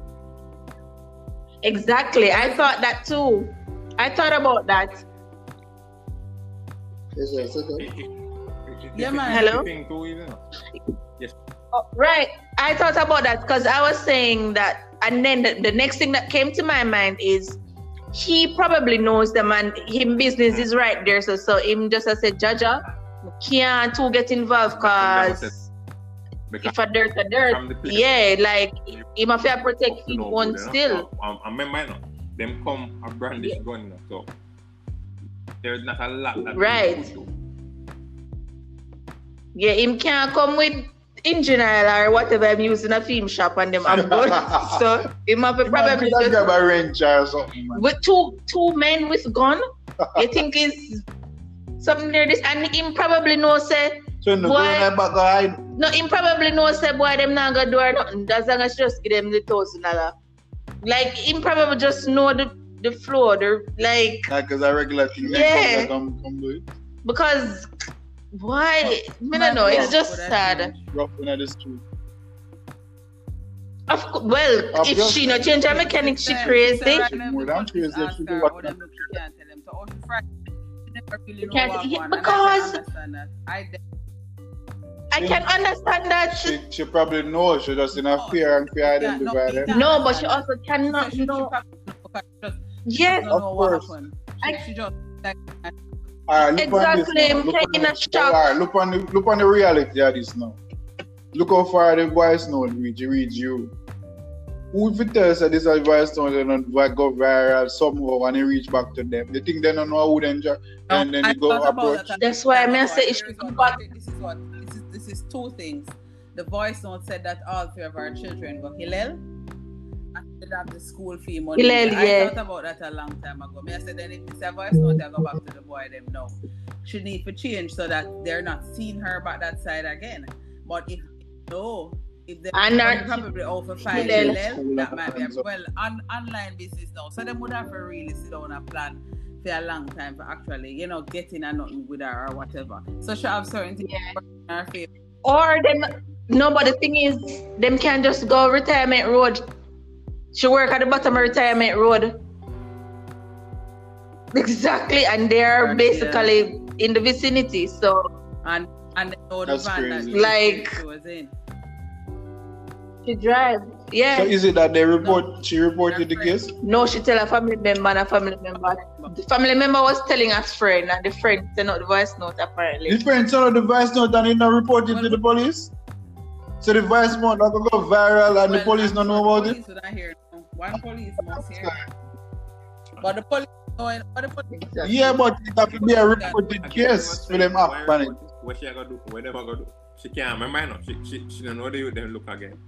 Exactly. I thought that too. I thought about that. Yes, yes, yes, It- yes. it- it- Yeah, it's man. Hello? thing too, you. Oh, right. I thought about that because I was saying that, and then the, the next thing that came to my mind is he probably knows them and him business is right there. So, so him just as a Jaja can't to get involved because Because if a dirt a dirt, from the place, yeah, like him have to protect you his know, one good, you know. still. So, um, and remember, you know, them come a brandish gun, you so there's not a lot that Right. do. Yeah, him can't come with engine oil or whatever I'm using a film shop and them I'm good. so him have to probably Could I just grab a wrench or something, man? with two two men with gun. you think is something there this and him probably know say So no, Boy. go in the back hide. no him probably know say boy them not gonna do or nothing. As long as just give them the thousand dollar. Like him probably just know the the flow, the like Like, cause I regular thing. Yeah. Yeah. Come, come do it. because why I don't know, it's just sad. Rough in the street. Of cou- well, if she not change her mechanic, she Said- crazy. said More than crazy, ask she do what how them look, she can't tell them. So how she frightened, she never really know what yeah, I I I can understand that. She, she probably knows. She just in a fear and fear Yeah, no, identify it. No, but she also cannot she, she know. probably she just Yes, don't know Of what course. happened. She, I- she just like All right, Exactly. I'm Look on taking a the- shock. All right, look on the look on the reality of this now. Look how far the voice note reach. It reach you. Who if it tells that this advice note and not go viral somehow and it reach back to them? They think they don't know who then ju- and then I they go approach. that. That's why I may say it Here's should what- come back. This is what this is. Two things. The voice note said that all three of our children go Hillel. And they have the school fee money. Hillel, I yeah. thought about that a long time ago. Me I said then if it's a voice note, I go back to the boy them now. She need to change so that they're not seeing her back that side again. But if no, if they And our- probably over five Hillel. Hillel, that might be a, well on online business now. So they would have to really sit down and plan for a long time for actually, you know, getting a nothing with her or whatever. So she have certain things Yeah. in her favor. Or them no, but the thing is, them can just go retirement road. She work at the bottom of retirement road. Exactly, and they're And, basically in the vicinity. So And and they know the van crazy. that Like- she was in. she drive. Yeah. So is it that they report? She reported the case. No, she tell a family member and a family member. The family member was telling us friend and the friend sent out the voice note apparently. The friend sent out the voice note and he not reported to the police. So the voice note not gonna go viral and the police don't know about the it. police would not hear no. One police must hear. But the police knowing but the police Yeah, but it have to be a reported I case for them why act on it. What she gonna do? What they gonna do? She can't remember, you know. She, she, she don't know they then look again.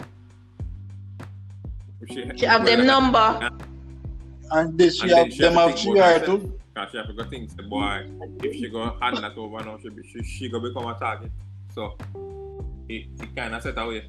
If She have them number. And this she And then have she them have have to she her too. Cause she have to go think, say, boy, if she go hand that over now, she, be, she, she go become a target. So, it, it kind of set away.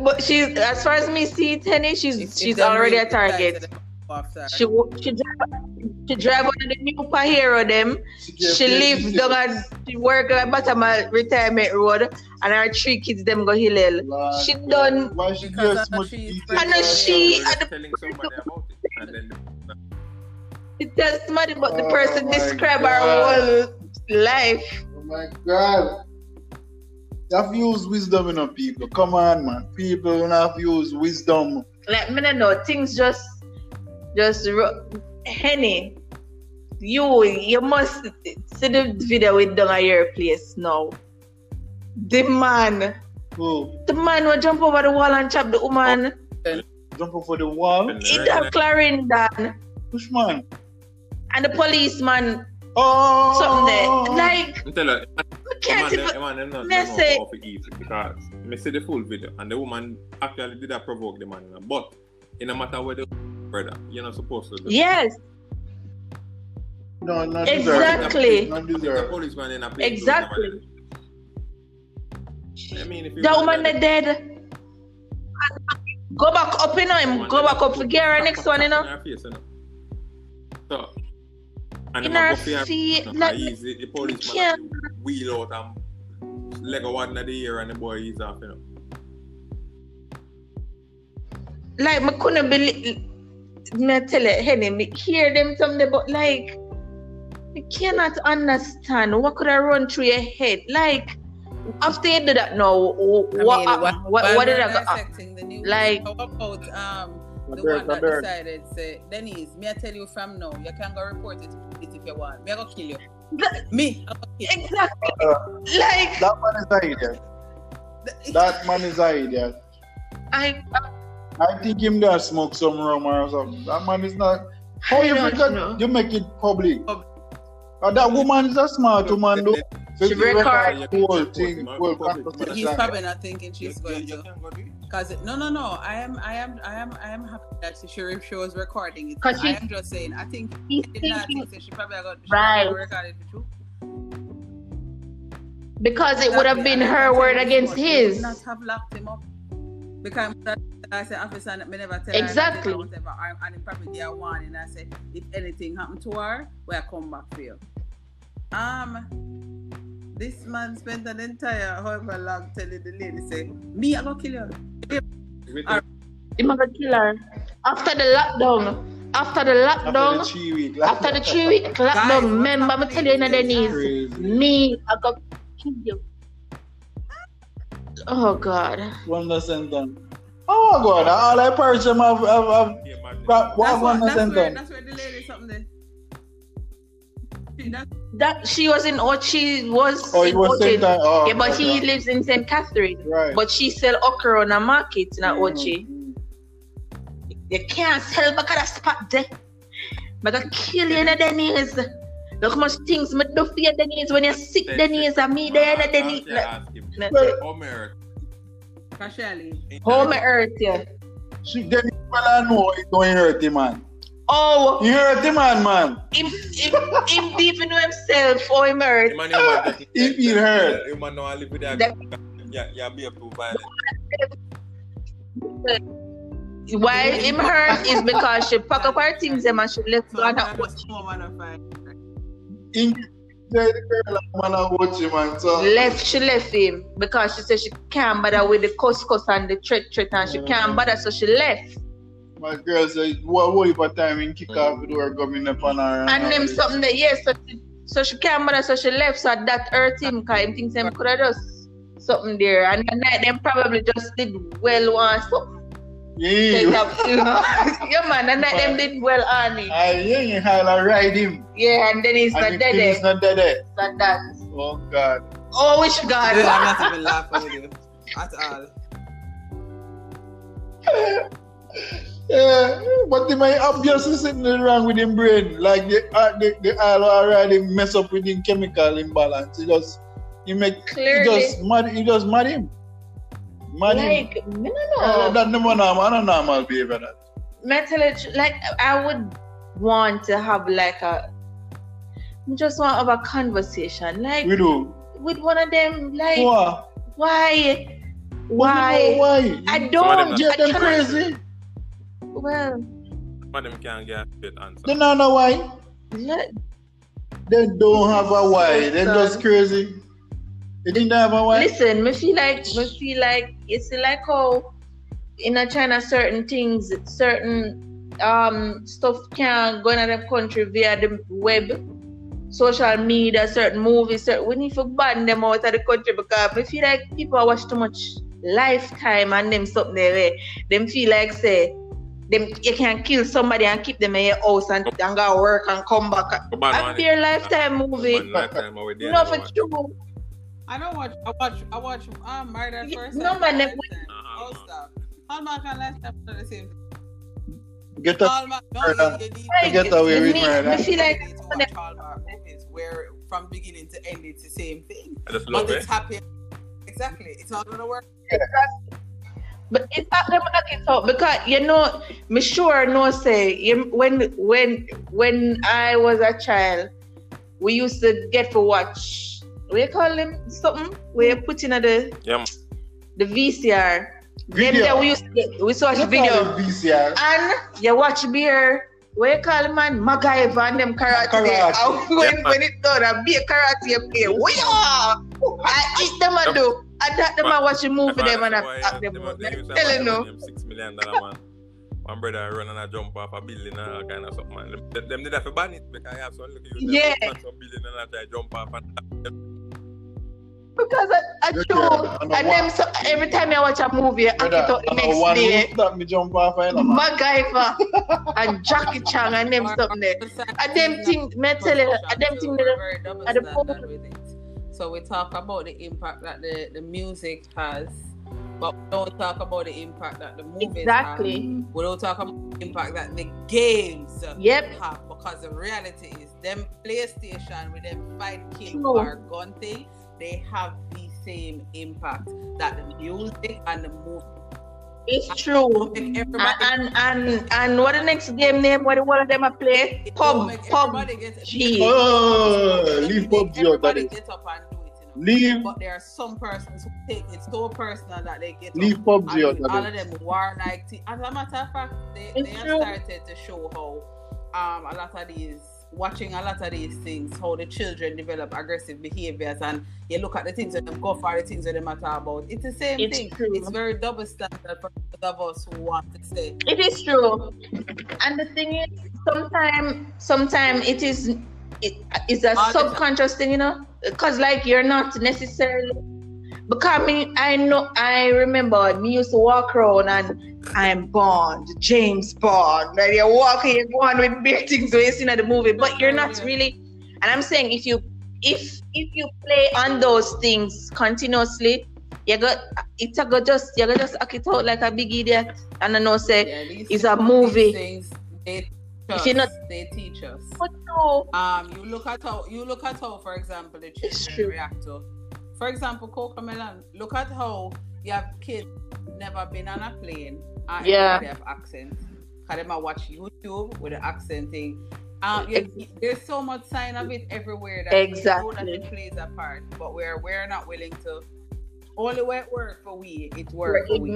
But she's as far as me see Tenny, she's If- if she's them already a really target. To go after her. She she drive she drive on the new Pajero them. get She paid live to down at she work at bottom of retirement road and her three kids them go Hillel. Lord, She done Why she Because give of so much she is? And she- Already at the- telling somebody about it. And then the, she tells somebody but the Oh person my describe her God. whole life. Oh my god. You have to use wisdom in you know, people. Come on, man. People don't have to use wisdom. Like me don't know, things just just Henny, you you must see the video with down at your place now. The man, Who? the man will jump over the wall and chop the woman. Jump over the wall? And In right the Clarendon. Which man? And the policeman, Oh! something there. Like, I'm tell her, we can't man, even. them, man, them not, me them say- off easy because me see the full video and the woman actually did that provoke the man, but in no matter what the brother, you're not supposed to do. Yes, No, not Exactly. deserve. Not deserve. policeman in a place. Exactly. I mean, if you the woman that dead. Go back up, you know, him. Go back up for Gary next one, you know. In her face, you know. So, and In them a her go for her, feet, you know, like, easy, the policeman can't- wheel out and leg a one of the ear and the boy is off, you know. Like, I couldn't believe. Me tell it, Henny, me hear them something, but like, I cannot understand what could I run through your head. Like, after you do that now, what, I what, mean, happened? what, what did I go? dissecting like- How about um the Robert, one that Robert. decided say Denise, me I tell you from now, you can go report it to police if you want. Me I go kill you. That- Me, I go kill you. Exactly. Uh, Like, that man is an idiot. That man is an idiot. I, I think him there smoke some rum or something. That man is not. How I you don't forget you make it public? Pub- Uh, that woman is a smart woman though. She record- the whole thing, whole He's probably not thinking she's You- going you, to. can go it. Cause no, no, no. I am, I am, I am, I am happy that she if she was recording it. 'Cause I she's- am just saying. I think he's did not think so she probably got she Right. probably recorded the truth. because it would have been her word against his. Not have locked him up because I said officer me never tell Exactly. her nothing whatever. I- And he probably get a warning. I said if anything happened to her, we I come back for you. Um, this man spent an entire however long telling the lady say me I go kill you. Wait Alright. Him a go kill her. After the lockdown, after the After lockdown, the three week. after the three week lockdown, what's remember me happening tell you in is Denise, me I go kill you. Oh God. One the sentence. Oh God! All I purchase them have have, have Yeah, man. got That's, one what, the that's, where, sentence. that's where the lady something there. That's That she was in Ochi was Oh, in was Ochi. sentence. Oh, Yeah, but he okay. lives in St. Catherine. Right. But she sell okra on a market in a Ochi. Mm, You can't sell back at that spot there. But I kill you in the Denise. Look how much things me do for you, Denise. When you're sick, Denise, and me there, the Denise. Ask- ask him. Like, Well, Homer. Kashali. Home earth, yeah. She then well I know it don't hurt him man. Oh, You hurt him man man. him, him, him deep into himself, oh, him earth. The man you want He hurt. You man know I live with that. That- Yeah, yeah, be too violent. Why him hurt is because she pack up her things and she left go on I'm a just home and I find. In the girl man I watch him. So left she left him because she said she can't bother with the couscous and the threat threat and she can't bother so she left. my girl said, what what if time in kick off the door coming up on her And them something that yes, so she, so she can't bother so she left so that hurt him because him thinks him could have just something there and the night them probably just did well on something. They Yeah. have to, yeah man, and that them did well on it. I yeah, I'll ride him. Yeah, and then he's And not the dead. kid is eh, not dead. So that. Oh God. Oh, which God? I'm not even laughing with you at all. Yeah, but the man obviously something wrong with him brain. Like the uh, the the oil already mess up with him chemical imbalance. He just he make he just mad he just mad him. Mad him. Like, me no Uh, know. that number normal, not normal behavior that. Me tell you, tr- like, I would want to have like a, I just want to have a conversation, like We do. with one of them, like, Why? why, Why? why? Why? I don't. of them cannot- crazy. Well, Some of them can't get a straight answer. They don't know why. let, They don't have a why. They just crazy. They didn't have a why. listen, me feel like, me feel like, you see, like how in a China certain things, certain um stuff can go in the country via the web, social media, certain movies. Certain, we need to ban them out of the country because I feel like people watch too much Lifetime and them something there. Them feel like say them you can kill somebody and keep them in your house and, and go work and come back. Come on, A man. pure lifetime movie. One lifetime over there. No, for true. I don't watch. I watch. I watch. Um, Murder at First no, Sight man, and they- Lifetime. Uh-uh. Oh, stop. Hallmark and Lifetime are the same. Get up. Hallmark. No, Murder. you, you need, Get away me- with me murder. feel like you need to watch Hallmark movies where from beginning to end it's the same thing, I just but love it's it. happy. Exactly. It's not gonna work. But it's not them back it because you know, me sure no say you- when when when I was a child, we used to get to watch. We call mm. them something. We put in the Yeah, the VCR. Then Video. there we used to get, we watch You video call VCR. and you watch beer. What you call man? MacGyver and them karate. Karate. And when, Yeah. when it done, a beer karate you play. Wah! I eat them and do. And that them I watch the movie them and I act them. out. I'm telling you. Six million dollar man. One brother run and a jump off a building and all kind of stuff, man. Them, them did have to ban it because I have some look at you. Yeah. Them punch some building and I try jump off and Because I, I Yeah, true. and And the so, every time I watch a movie, I act it out the next one day. roof that me jump off. I. MacGyver and Jackie Chan and them something there. And them thing, me tell you, and them thing that very double at the phone- So we talk about the impact that the, the music has, but we don't talk about the impact that the movies exactly. have. We don't talk about the impact that the games Yep. have because the reality is them PlayStation with them fight kill True. or gun thing, they have the same impact that the music and the movie. It's true. Make And, and and and what the next game name? What the one of them I play? it Pub, make pub. everybody get Gee. Oh, leave pub PUBG out that everybody get up and do it, you know. Leave, But there are some persons who take it so personal that they get leave pub PUBG and out do all that of is. them warlike things. As a matter of fact, they, It's they have started to show how um a lot of these watching a lot of these things, how the children develop aggressive behaviors and you look at the things that them go for the things that they matter about. It's the same It's thing. true. It's very double standard for those of us who want to say It is true. And the thing is, sometimes, sometimes it is, it is a All subconscious thing, you know, because like you're not necessarily. Because me, I know, I remember me used to walk around and I'm Bond, James Bond, and you're walking, you're going with beer things you see in the movie, but you're not really. And I'm saying if you, if if you play on those things continuously, you got it's a go just you got just act it out like a big idiot. And I know say yeah, it's a movie. things they teach If us. you're not- they teach us. But no, Um, you look at how you look at how, for example, the It's children react to. For example, Cocomelon. Look at how you have kids never been on a plane. And Yeah. They have accents. Cause them a watch YouTube with the accent thing. Um, you- you- there's so much sign of it everywhere that you know that Exactly. it plays a part, but we're we're not willing to. Only way it works for we, it we're for we.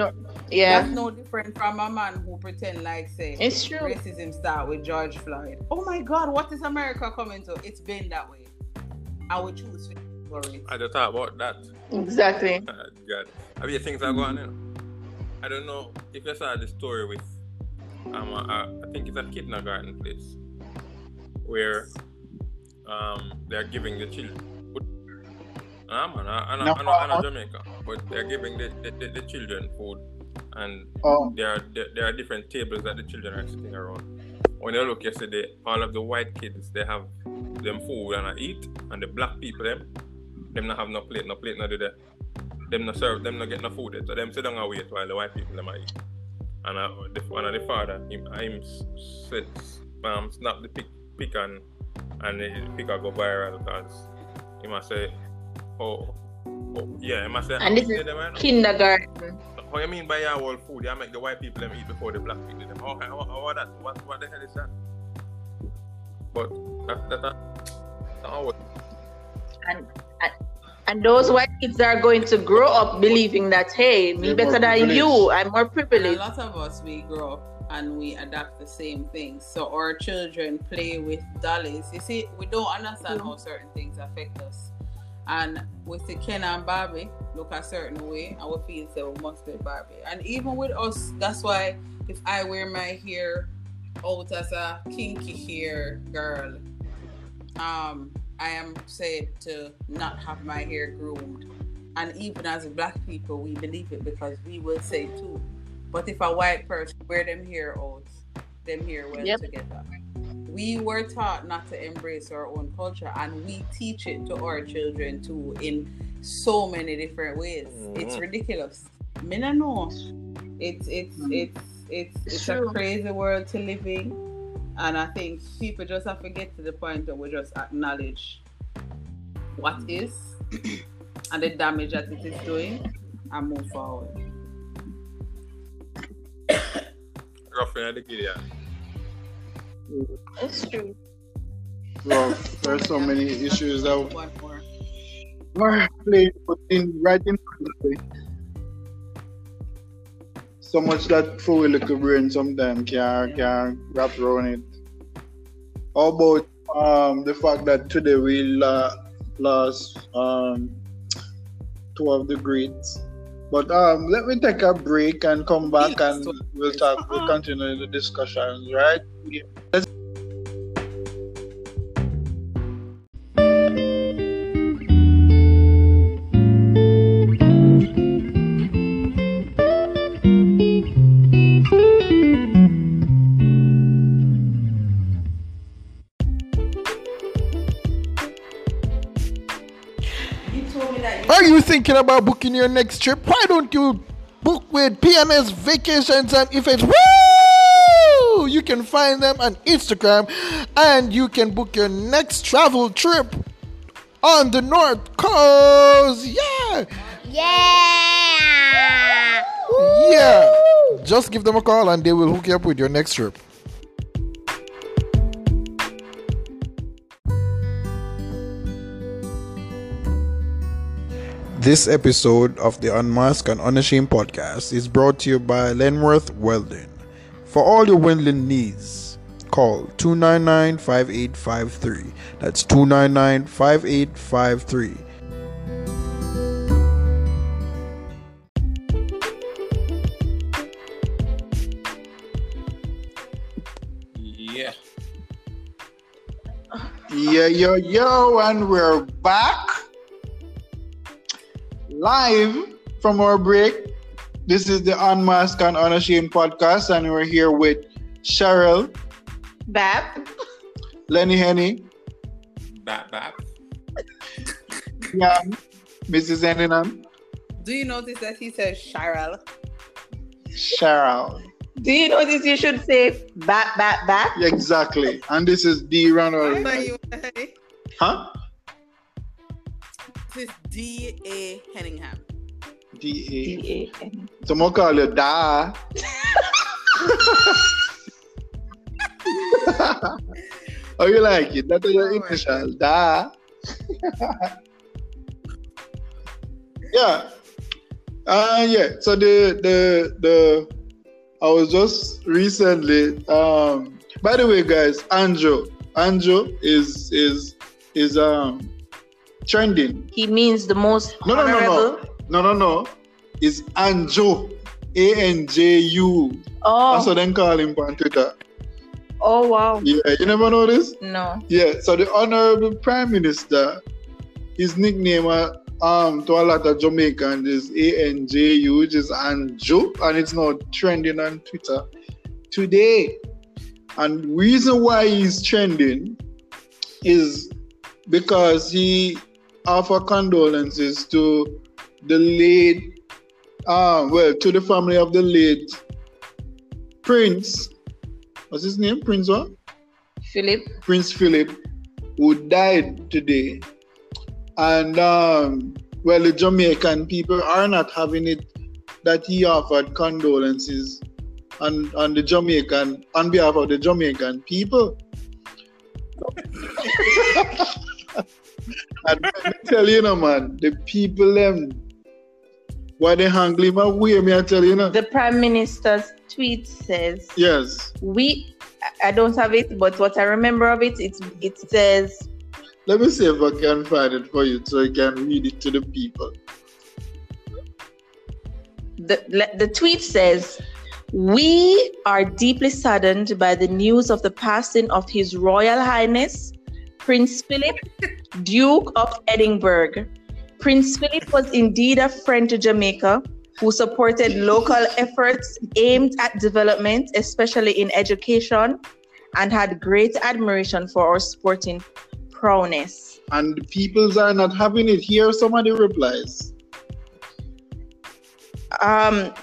Yeah, That's no different from a man who pretend like say it's true. racism start with George Floyd. Oh my God, what is America coming to? It's been that way. I would choose for it. I just talk about that. Exactly. Uh, God. I mean, things are going on. I don't know if you saw the story with, um, uh, I think it's a kindergarten place where um, they're giving the children. Ah, man, I, I, know, I, know, I know Jamaica, but they're giving the, the, the, the children food, and Oh, there are there, there are different tables that the children are sitting around. When you look yesterday, all of the white kids they have them food and I eat, and the black people them them not have no plate, no plate, no do that. Them not serve, them not get no food. yet. So them sit down and wait while the white people them eat. And uh, the one of the father, him, him said, um, snap the pick, pick and and the picker go viral because he must say, oh, oh yeah, he must say, And this "Oh, is them, Kindergarten. What you mean by your whole food? You make the white people them eat before the black people them. Okay, how, how, how that? What, what the hell is that? But that that that. that always, And, and and those white kids are going to grow up believing that hey, me They're better than you. I'm more And a lot of us, we grow up and we adapt the same things. So our children play with dollies. You see, we don't understand how certain things affect us. And we see Ken and Barbie look a certain way and we feel so we must be Barbie. And even with us, that's why if I wear my hair out as a kinky hair girl, um, I am said to not have my hair groomed. And even as black people, we believe it because we will say too, But if a white person wear them hair out, them hair well Yep. together. We were taught not to embrace our own culture, and we teach it to our children too in so many different ways. It's Mhm. ridiculous. Me no know. It's it's it's it's it's a crazy world to live in, and I think people just have to get to the point that we just acknowledge what is and the damage that it is doing, and move forward. Roughing at the Gideon. It's true. Well, there's so many issues that One more. were playing in right in front of me. So much that fool little brain sometimes can can wrap around it. How about um the fact that today we la- lost um two of the greats. But um let me take a break and come back and we'll talk we'll continue the discussions, right? Let's thinking about booking your next trip? Why don't you book with PMS Vacations and if it's woo! You can find them on Instagram and you can book your next travel trip on the North Coast. Yeah! Yeah! Yeah! Just give them a call and they will hook you up with your next trip. This episode of the Unmasked and Unashamed podcast is brought to you by Lenworth Welding. For all your welding needs, call 299 5853. That's 299 5853. Yeah. Yo, yo, yo, and we're back live from our break. This is the Unmasked and Unashamed podcast, and we're here with Cheryl, Bab. Lenny Henny, Bap bap. yeah, Mrs. Henningham, Do you notice that he says Cheryl? Cheryl. Do you notice you should say bat bat bat? Exactly. And this is D. I Ronald. thought you Huh? This is D A Henningham. D. A. D-A-N. So, I'm call you Da. oh, you like it? That's your initial. Da. yeah. Uh yeah. So the the the I was just recently um by the way guys, Anjo. Anjo is is is um trending. He means the most No, no, no, no. No, no, no. It's Anjo. A N J U. That's Oh, what they call him on Twitter. oh wow. Yeah, you never know this? No. Yeah, so the Honorable Prime Minister, his nickname uh, um to a lot of Jamaicans is A-N-J-U, which is Anjo, and it's now trending on Twitter today. And reason why he's trending is because he offered condolences to the late um well to the family of the late Prince. What's his name? Prince what? Philip. Prince Philip, who died today. And um, well, the Jamaican people are not having it that he offered condolences on, on the Jamaican on behalf of the Jamaican people. and me tell you, know, man, the people them why they hungry my way, me I tell you, know. The Prime Minister's tweet says, yes. "We." I- I don't have it, but what I remember of it, it's it says, Let me see if I can find it for you so you can read it to the people. the the tweet says, "We are deeply saddened by the news of the passing of His Royal Highness Prince Philip, Duke of Edinburgh. Prince Philip was indeed a friend to Jamaica, who supported local efforts aimed at development, especially in education, and had great admiration for our sporting prowess. And the peoples are not having it. Here, somebody replies. Um,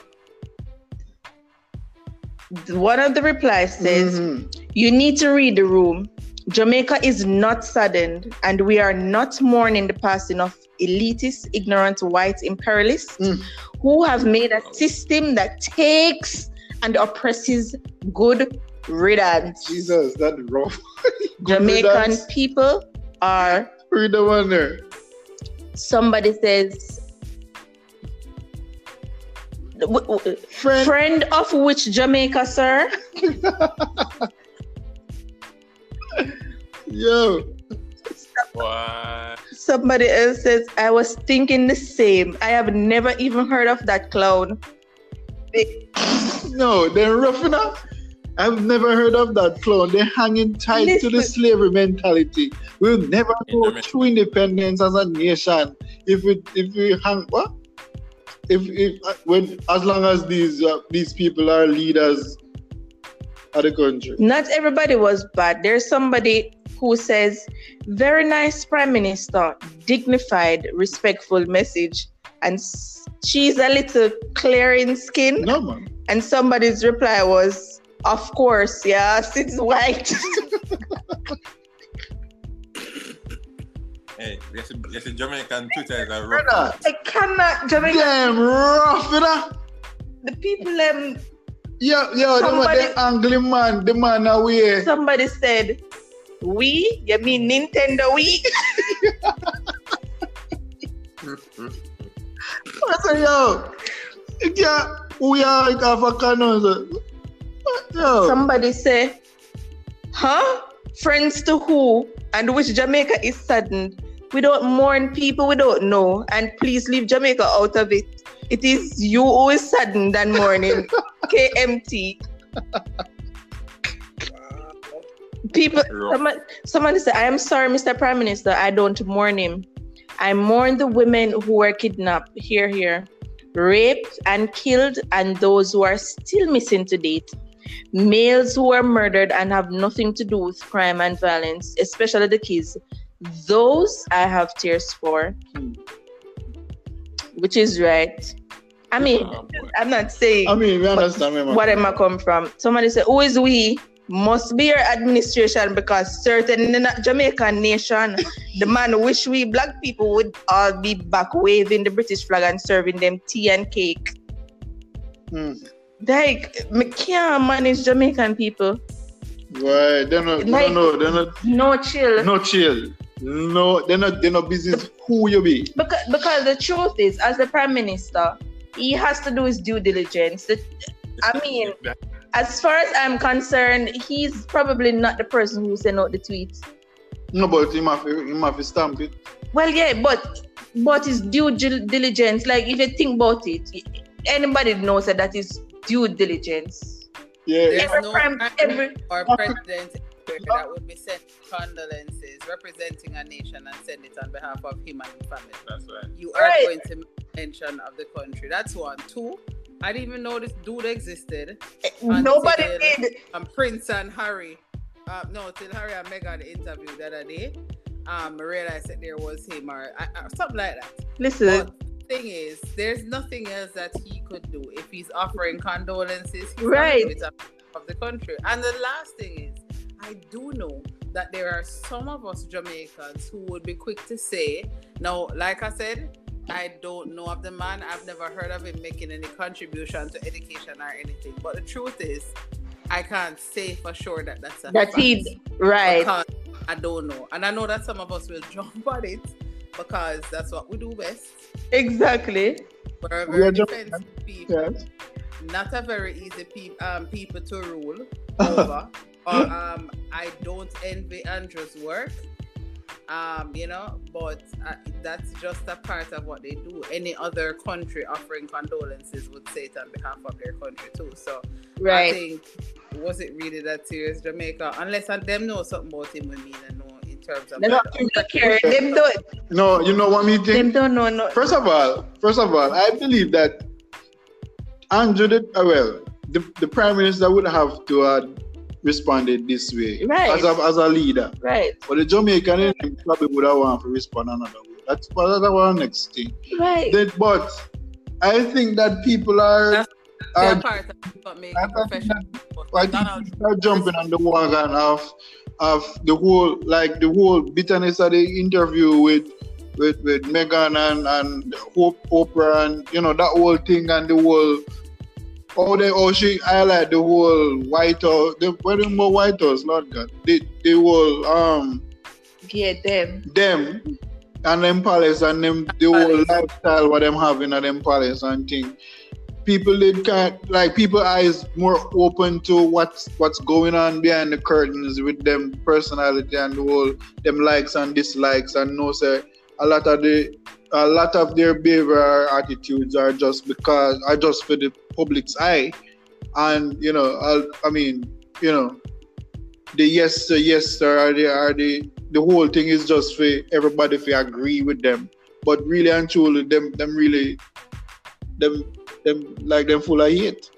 one of the replies says, Mhm. You need to read the room. Jamaica is not saddened, and we are not mourning the passing of elitist, ignorant white imperialists Mm. who have made a system that takes and oppresses good riddance. Jesus, that rough. Jamaican riddance. people are, Read the one there. somebody says, Friend. friend of which Jamaica, sir? Yo. What? Somebody else says, I was thinking the same. I have never even heard of that clown. No, they're rough enough. I've never heard of that clown. They're hanging tight to the slavery mentality. We'll never go Internet. through independence as a nation if we if we hang what? If if uh, when as long as these uh, these people are leaders of the country. Not everybody was bad. There's somebody who says, very nice prime minister, dignified, respectful message. And she's a little clear in skin. No man. And somebody's reply was, of course, yes, it's white. Hey, yes, a, there's a Jamaican Twitter is a rough. Brother, I cannot, Jamaica. damn rough enough. The people, um, Yeah, yeah, the, man, Somebody- the angling man, the man away. somebody said, we? You mean Nintendo Wii? I say, yo, yeah, we are like have a Yo, Somebody say, huh? Friends to who? And which Jamaica is saddened. We don't mourn people we don't know. And please leave Jamaica out of it. It is you who is saddened and mourning. KMT. People, Rough. someone, somebody said, I am sorry, Mr. Prime Minister, I don't mourn him. I mourn the women who were kidnapped, here, here, raped and killed, and those who are still missing to date. Males who were murdered and have nothing to do with crime and violence, especially the kids. Those I have tears for, Hmm. which is right. I mean, Oh. I'm not saying I mean, we understand, me, man. what am I come from? Somebody said, Who is we? Must be your administration because certain in the Jamaican nation, the man wish we black people would all be back waving the British flag and serving them tea and cake. Hmm. Like, me can't manage Jamaican people. Right, they're not, Like- no, no, they're not, No chill. no chill. No, they're not, they're not business who you be. Because, because the truth is, as the prime minister, he has to do his due diligence. The- I mean, as far as I'm concerned, he's probably not the person who sent out the tweets. No, but him have, to- him have to stamp it. Well, yeah, but but it's due diligence. Like if you think about it, anybody knows that that is due diligence. Yeah, There's Every no prime- prime every- or president that would be sent condolences representing a nation and send it on behalf of him and his family. That's right. You are Right. going to mention of the country. That's one. Two, I didn't even know this dude existed. Nobody Until- did. And Prince and Harry. Uh, no, till Harry and Meghan interviewed the other day. Um, I realized that there was him or, uh, uh, something like that. Listen, But thing is, there's nothing else that he could do if he's offering condolences. He's. Right. Of the country. And the last thing is, I do know that there are some of us Jamaicans who would be quick to say, now, like I said, I don't know of the man. I've never heard of him making any contribution to education or anything. But the truth is, I can't say for sure that that's a that fact he right. because I don't know. And I know that some of us will jump on it because that's what we do best. Exactly. We're a We very are just- defensive people, yes. not a very easy pe- um, people to rule over. or, um, I don't envy Andrew's work, um, you know, but uh, that's just a part of what they do. Any other country offering condolences would say it on behalf of their country too. So I Right. think was it really that serious, Jamaica? Unless and them know something about him we mean and know in terms of They don't, don't care. Them don't, No, you know what me think? them don't know no. First of all, first of all, I believe that Andrew did uh, well. The, the prime minister would have to uh, responded this way Right. as a as a leader. Right, But the Jamaican eh, probably would have want to respond another way. That's that's our next thing. right. Then, but I think that people are That's- are part of what make I a professional. I think people are jumping on the wagon of of the whole like the whole bitterness of the interview with with with Meghan and and Hope Oprah and you know that whole thing and the whole oh they oh she I like the whole White House the where more White House Lord God They the whole um Yeah, them. them and them palace and them the whole lifestyle what them having at them palace and thing. People did kind like people eyes more open to what's what's going on behind the curtains with them personality and the whole them likes and dislikes and no say a lot of the a lot of their behavior attitudes are just because are just for the public's eye and you know I, I mean you know the yes sir yes sir are the are the the whole thing is just for everybody to agree with them but really and truly them them really them them like them full of hate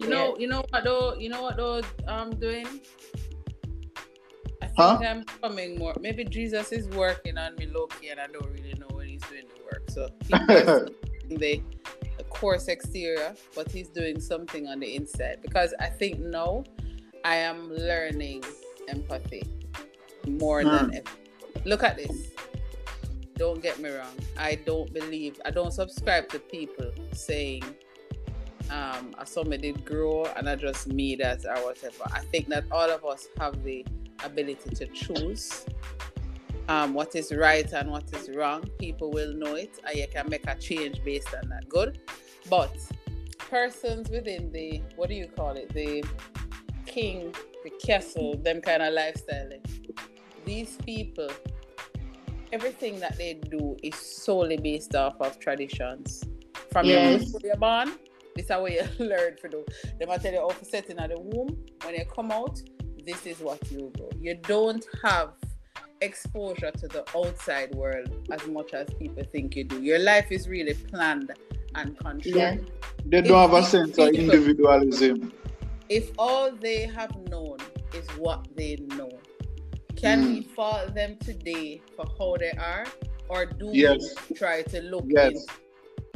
You know, you know what though. You know what though. Um, I'm doing. Huh? I'm coming more. Maybe Jesus is working on me low key, and I don't really know when he's doing the work. So people are still doing the, the course exterior, but he's doing something on the inside. Because I think now I am learning empathy more than ever. Look at this. Don't get me wrong. I don't believe. I don't subscribe to people saying um I saw me did grow and I just me that or whatever. I think that all of us have the ability to choose um what is right and what is wrong. People will know it and you can make a change based on that. Good. But persons within the what do you call it? The king, the castle, them kind of lifestyle. These people everything that they do is solely based off of traditions. From Yes. your you're born, this is how you learn for do. They might tell you how to set in the womb. When you come out, this is what you do. You don't have exposure to the outside world as much as people think you do. Your life is really planned and controlled. Yeah. they don't have a If sense of individualism if all they have known is what they know, can Mm. we fault them today for how they are, or do Yes. we try to look Yes. in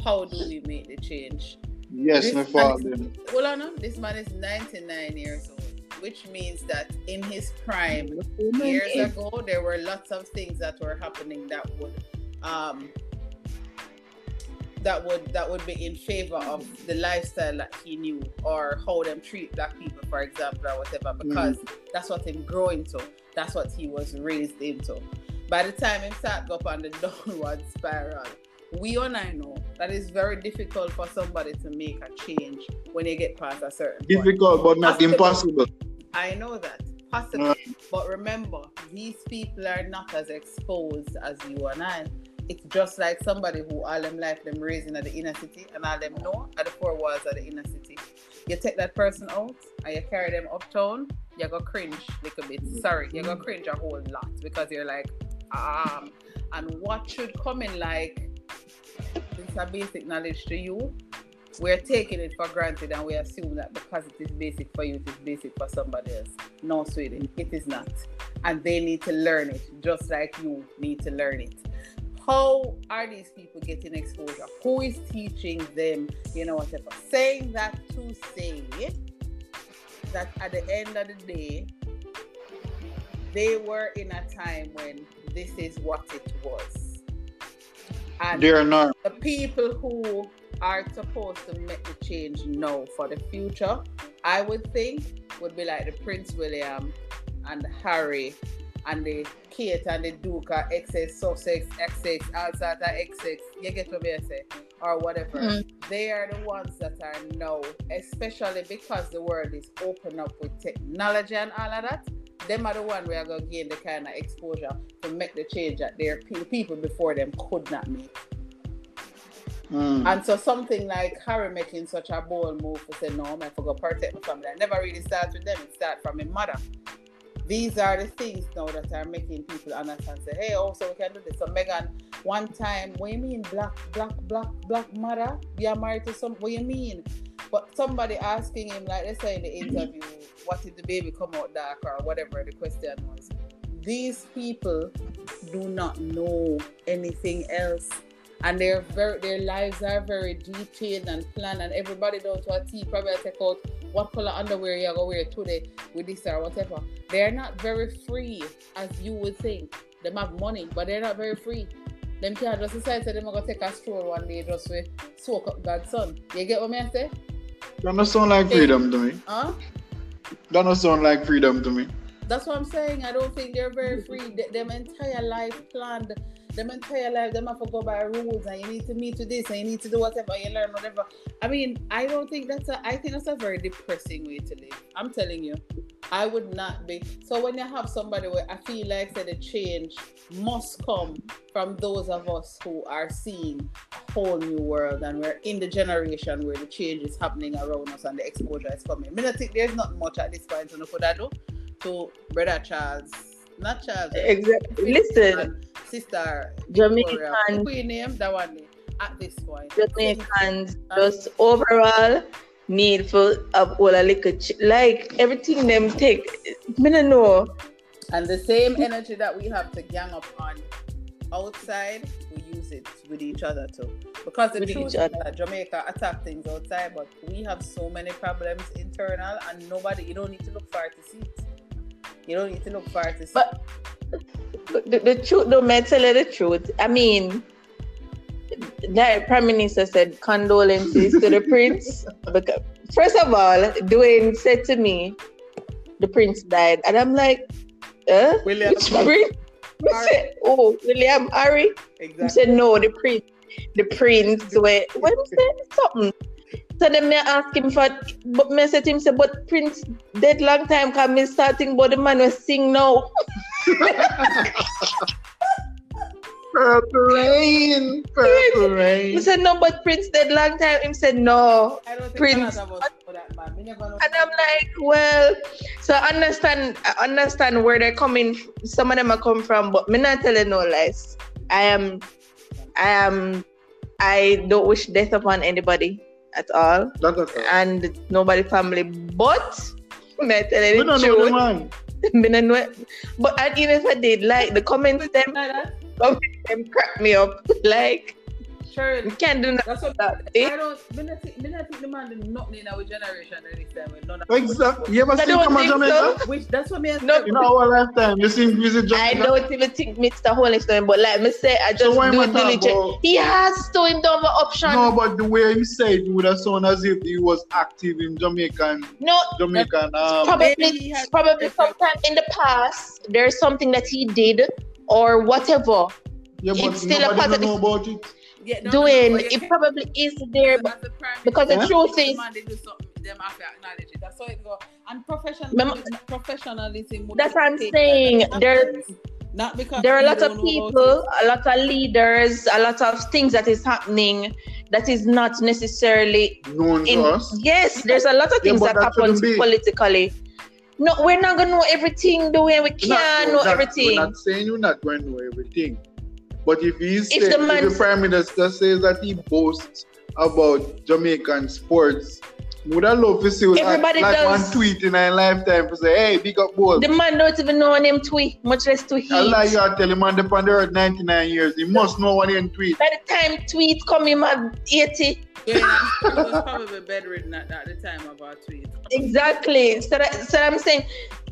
how do we make the change? yes This my man father is- Hold on, this man is 99 years old, which means that in his prime, years ago, there were lots of things that were happening that would um that would that would be in favor of the lifestyle that he knew or how them treat black people for example or whatever because that's what him growing to that's what he was raised into. By the time him start go up on the downward spiral we all I know that it's very difficult for somebody to make a change when they get past a certain point. difficult but not Possible. impossible I know that, possibly. But remember, these people are not as exposed as you and I. It's just like somebody who all them life them raising at the inner city and all them know at the four walls of the inner city. You take that person out and you carry them uptown, you go cringe a little bit. Sorry, you go cringe a whole lot because you're like, um, and what should come in like a basic knowledge to you. We're taking it for granted and we assume that because it is basic for you, it is basic for somebody else. No, sweetie, it is not. And they need to learn it just like you need to learn it. How are these people getting exposure? Who is teaching them? You know, whatever. Saying that to say that at the end of the day, they were in a time when this is what it was. And they are not the people who are supposed to make the change now for the future, I would think, would be like the Prince William and Harry and the Kate and the Duke or XX, Sussex, XX, Alsata, XX, you get what I say, or whatever. Mm. They are the ones that are now, especially because the world is open up with technology and all of that. Them are the one we are going to gain the kind of exposure to make the change that their pe- people before them could not make. Mm. And so something like Harry making such a bold move to say, no, I forgot protect my family. I never really start with them. It start from my mother. These are the things now that are making people understand. Say, hey, oh, also we can do this. So Meghan, one time, what you mean, black, black, black, black mother? You are married to some. What you mean? But somebody asking him, like they say in the interview, what did the baby come out dark or whatever the question was. These people do not know anything else. And their very their lives are very detailed and planned and everybody down to a T probably take out what color underwear you're gonna wear today with this or whatever. They're not very free as you would think. They have money, but they're not very free. Them can't just decide that they're gonna take a stroll one day just to soak up God's sun. You get what I say? That don't sound like freedom to me. Huh? That don't sound like freedom to me. That's what I'm saying. I don't think they're very free. Th- them entire life planned, them entire life, them have to go by rules and you need to meet to this and you need to do whatever, you learn whatever. I mean, I don't think that's a I think that's a very depressing way to live. I'm telling you. I would not be. So when you have somebody where I feel like that the change must come from those of us who are seeing a whole new world and we're in the generation where the change is happening around us and the exposure is coming. I mean, I think there's not much at this point what I do to brother Charles. Not Charles. Eh? Exactly. Listen, sister Jamaican-. Queen name that one eh? at this point. Jamaicans just overall need for a whole a little ch- like everything them take. Me no know. And the same energy that we have to gang up on outside, we use it with each other too. Because the With truth is that Jamaica attack things outside, but we have so many problems internal, and nobody. You don't need to look far to see it. You don't need to look far to see. But the, the truth, though, may I tell you the truth. I mean, the Prime Minister said condolences to the Prince. Because, first of all, Dwayne said to me, the Prince died. And I'm like, huh? William Which Prince? Said, oh, William Harry? He exactly. said, no, the Prince. The Prince. Wait, what is that? Something. So then me ask him for, but me said to him, say, but Prince dead long time, cause me starting, but the man was sing now. Purple rain, purple rain. He said, no, but Prince dead long time. Him said, no. I don't think Prince. a lot of know that man. We never know. And I'm like, well, so I understand, I understand where they're coming. Some of them are coming from, but me not telling no lies. I am, I am, I don't wish death upon anybody at all, That's a fact. and nobody family. But me telling We the don't know the truth. man. No. But and even if I did, like the comments them, Like that? them crack me up. Like Sure. you can't do nothing. That's what that. I don't. Me not think. Me not think the man did nothing in our generation at this time. with None Exactly. You ever seen don't come to think Jamaica? so. Which that's what me. No. You know our lifetime. You seen visit I Jamaica? don't even think Mr. Holiston, but like me say, I just why do am diligent. He has to him down the option. No, but the way he said it would have sounded as if he was active in Jamaican, No, Jamaican. Um, probably, Maybe he has- probably sometime in the past, there's something that he did or whatever. yeah, but it's still a nobody positive- know about it. Yeah, no, no, no, Doing it can't- probably is there, but As a prime because the truth the is, man they do something, them have to acknowledge it. That's how it go. And professional, Mem- professionalism. would That's what I'm saying. that. Not There- because- not because there are a lot of don't know about people, a lot of leaders, a lot of things that is happening that is not necessarily Known in to us. yes, there's a lot of things but that that happens politically. No, we're not gonna know everything the way we Not- can't know not- everything. We're not saying you're not going to know everything. But if he If said, the if the Prime Minister says that he boasts about Jamaican sports, would I love to see like, Everybody like does. one tweet in a lifetime to say, hey, big up boy. The man don't even know him tweet, much less to hear. I lie heat. you are telling man the on the earth 99 years. He must know what he tweet. By the time tweet come him at 80. Yeah, he was probably bedridden at, at the time of our tweet. Exactly. So that, so I'm saying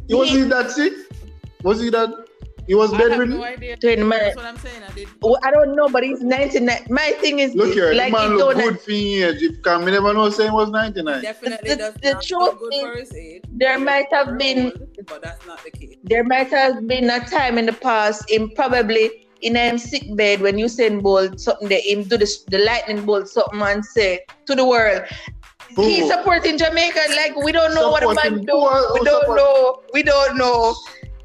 Was he- he that sick? Was he that? He was I have bedridden? no idea. Doing the man- That's what I'm saying. I did. Oh, I don't know, but he's 99. My thing is Look here, like the man look don't good for his age. If can me never know saying was 99. Definitely The- does the not truth good is, for his age. there might have been old, but that's not the case. there might have been a time in the past in probably in a sick bed when Usain Bolt something that him do the, the lightning bolt something and say to the world. He's supporting Jamaica like we don't know what the man Supporting do. Oh, we don't support- know. We don't know.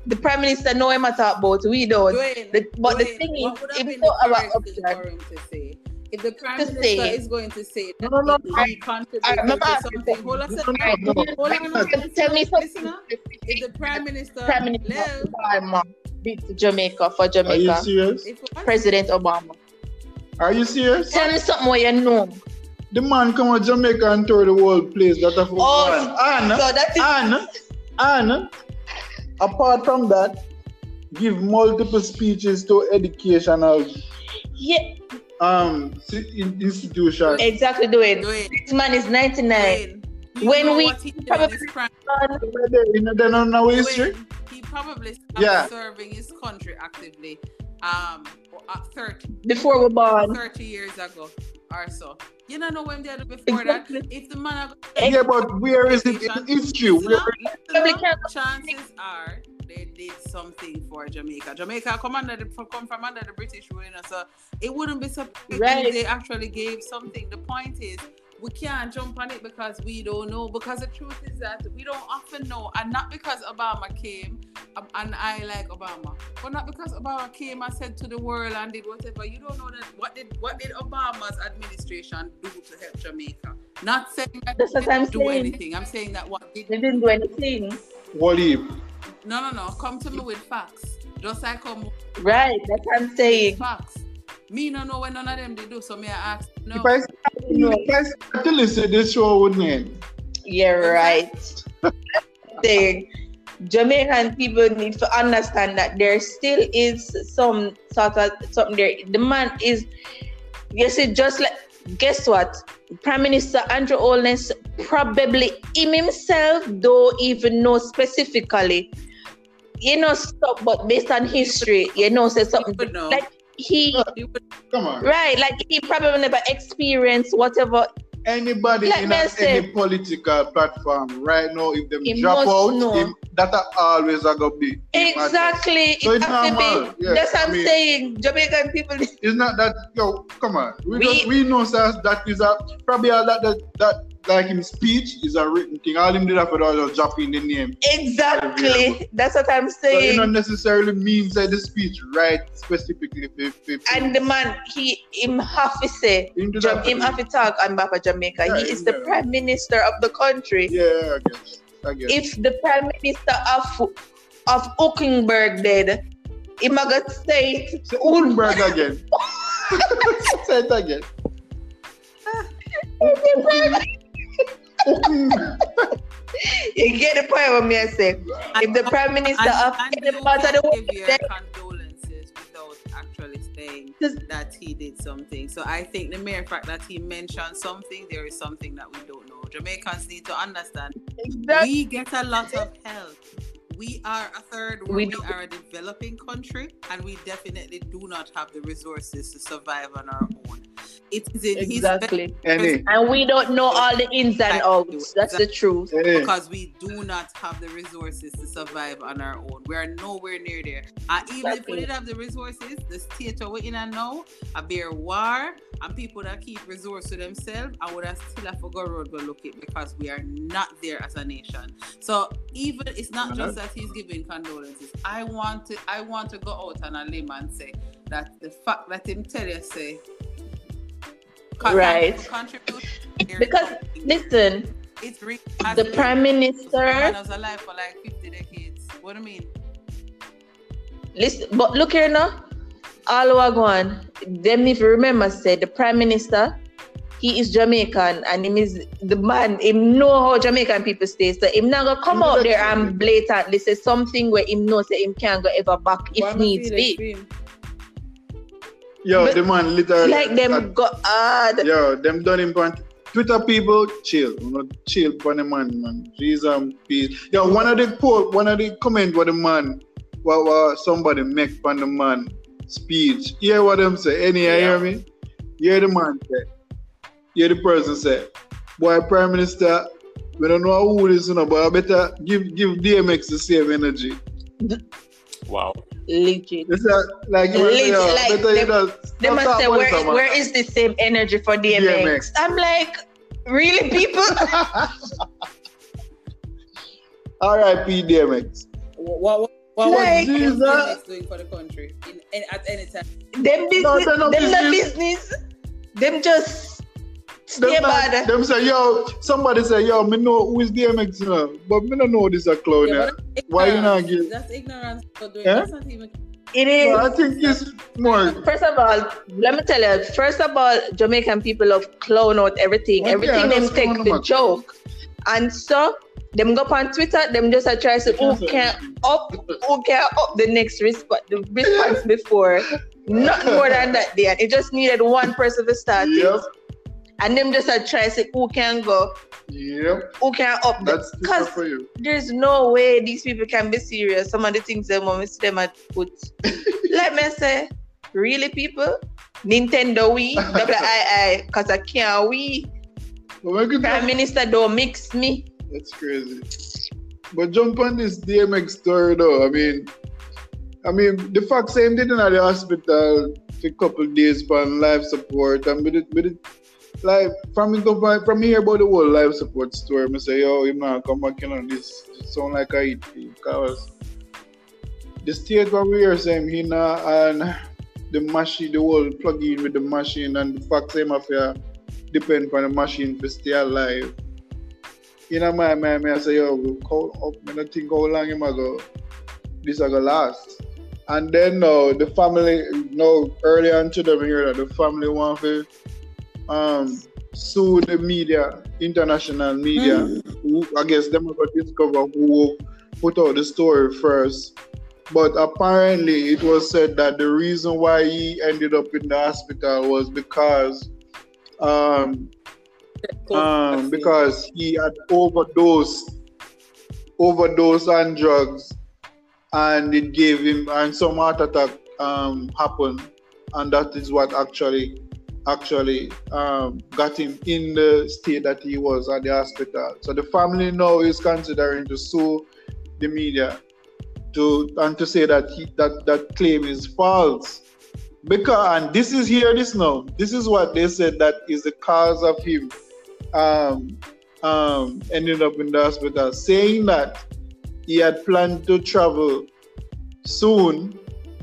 The prime minister know him at talk about. We don't. Dwayne, The- but the thing is, what would have if so the our option- for him to say If the prime minister say- is going to say No, that no, he- no. he contributed Alright, something, hold on a second. Alright, no. Hold on, hold on. Tell me something. If the prime minister, Prime Minister Lil, Obama beat Jamaica for Jamaica, Are you serious? President Obama. Are you serious? Tell me something what you know. The man come to Jamaica and tour the whole place. That of Oh, and, so that is and and apart from that, give multiple speeches to educational yeah, um si- in- institutions. exactly doing. it. This man is 99. When we what he did in probably- You know, they don't know history. he probably started Yeah. serving his country actively um at 30, Before we born. 30 years ago or so. You don't know when they had before that. Exactly. If the man Yeah, but where is it in history? Listen Where up, listen Probably up. can't- chances are they did something for Jamaica. Jamaica come under the come from under the British rule, you know, so it wouldn't be surprising Right. if they actually gave something. The point is we can't jump on it because we don't know. Because the truth is that we don't often know, and not because Obama came um, and I like Obama, but not because Obama came and said to the world and did whatever. You don't know that what did what did Obama's administration do to help Jamaica? Not saying that That's they what I'm didn't do saying. anything. I'm saying that what did They didn't do anything. What if? no no no come to me with facts. Just like come Right, that's what I'm saying. facts. Me no know when none of them they do, so me I ask no. If I start, if I start to listen, this show would end. You're right. saying Jamaican people need to understand that there still is some sort of something there. The man is, you see, just like guess what? Prime Minister Andrew Holness probably him himself don't even know specifically. You know, stuff, but based on history, you know, say something would know. like he Come on. right, like he probably never experienced whatever. Anybody Let in a, say- any political platform right now, if them He drop out, him, that are always a go be. Exactly, So it it's normal, be. yeah, That's what I I'm mean- saying. Jamaican people It's not that yo, come on. We We- just, we know sir, that is a probably a, that, that that like him speech is a written thing. All him did after that was drop in the name. Exactly. That's what I'm So it saying. not necessarily means that the speech right specifically if, if, and the man, he him have to say, Him that him have to talk on behalf of Jamaica. Yeah, he is the yeah. prime minister of the country. Yeah, I guess. I guess. If the prime minister of of Uckenberg did, he might say it. Say Ullenberg again. Say it again. you get the point what me I say. If the prime minister and, of and any part of the world did, condolences without actually saying that he did something. So I think the mere fact that he mentioned something, there is something that we don't know. Jamaicans need to understand. exactly. We get a lot of help. We are a third world. We We, are a developing country, and we definitely do not have the resources to survive on our own. It is in exactly. Any. And we don't know all the ins and outs. That's the truth. Any. because we do not have the resources to survive on our own. We are nowhere near there. And even if we Exactly. did have the resources, the state we're in and now, a bare war, and people that keep resources to themselves, I would have still have to go road go look it because we are not there as a nation. So even it's not just that he's giving condolences. I want to I want to go out on a limb and say that the fact that him tell you say Right. contribute Because listen, it's really the prime minister was alive for like 50 decades. What do you mean? listen but look here now. All going. Them if you remember said the prime minister, he is Jamaican and him is the man, him know how Jamaican people stay. So him not gonna come out there and blatantly say something where him know say him can't go ever back if needs be. Yo, But- the man literally Like them go hard. Yo, them done him on Twitter people, chill. You know, chill for the man, man. Jesus um, and peace. Yo, one of the quote, one of the comment what the man, what, what somebody make from the man speech. Hear what them say. Any you hear me? Hear the man say. Hear the person say. Boy, Prime Minister, we don't know who this is, but I better give give DMX the same energy. Wow. Legit. It's a, like, you Legit, yo, like, better you them- just They must say, about where, it, man. where is the same energy for DMX? DMX. I'm like, really, people? R.I.P. DMX. What, what, what Like- was Jesus. DMX doing for the country in, in, at any time? them business, No, not them the business. business. them just stay Them, bad. not- them say, yo, somebody say, yo, me know who is DMX, you know, but me don't know this a clown. Yeah, Yeah, Why you not give- That's ignorance. for doing- Eh? That's not even. It is. I think it's more. First of all, let me tell you. First of all, Jamaican people love clown out everything. Yeah, everything them take the out. joke, and so them go up on Twitter. Them just a try to who can up, who can up the next response, the response before. Not more than that, day. And it just needed one person to start it. And them just a try to who can go, yep. who can up. That's Twitter Cause for you. there's no way these people can be serious. Some of the things them want me see them at put. Let me say, really, people, Nintendo Wii, WII, because I can't Wii. It Prime Minister don't mix me. That's crazy. But jump on this DMX story though. I mean, I mean, the fact same did in at the hospital for a couple days on life support and with it, with it, like from go by- from hear about the whole life support story, I say, yo, you not come back you know, this sound like I eat because the state where we are saying he now and the machine, the whole plug in with the machine and the fact same affair depend on the machine to stay alive you know, my man, I say, yo, how, how, I don't think how long him ago this are gonna last. And then the family, no, early on to them here that the family want to um sue the media, international media, who I guess them about discover who put out the story first. But apparently it was said that the reason why he ended up in the hospital was because um um, because he had overdosed, overdosed on drugs, and it gave him and some heart attack um, happened, and that is what actually actually um, got him in the state that he was at the hospital. So the family now is considering to sue the media to and to say that he, that that claim is false. Because and this is here this now. This is what they said that is the cause of him um, um, ended up in the hospital, saying that he had planned to travel soon,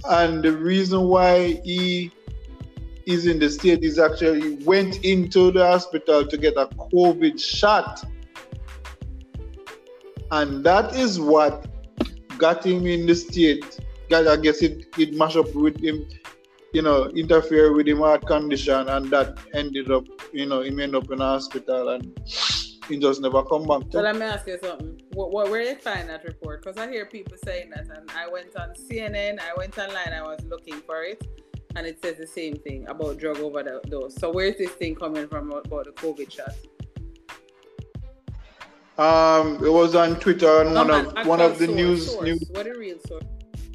and the reason why he is in the state is actually went into the hospital to get a COVID shot, and that is what got him in the state. I guess it it mashed up with him you know, interfere with him heart condition, and that ended up, you know, him ended up in a hospital, and he just never come back. To. let me ask you something. What, what, where did you find that report? Because I hear people saying that, and I went on CNN, I went online, I was looking for it, and it says the same thing about drug overdose. So where's this thing coming from about the COVID shot? Um, it was on Twitter and one man, of one of the actual news source, news. What the real source?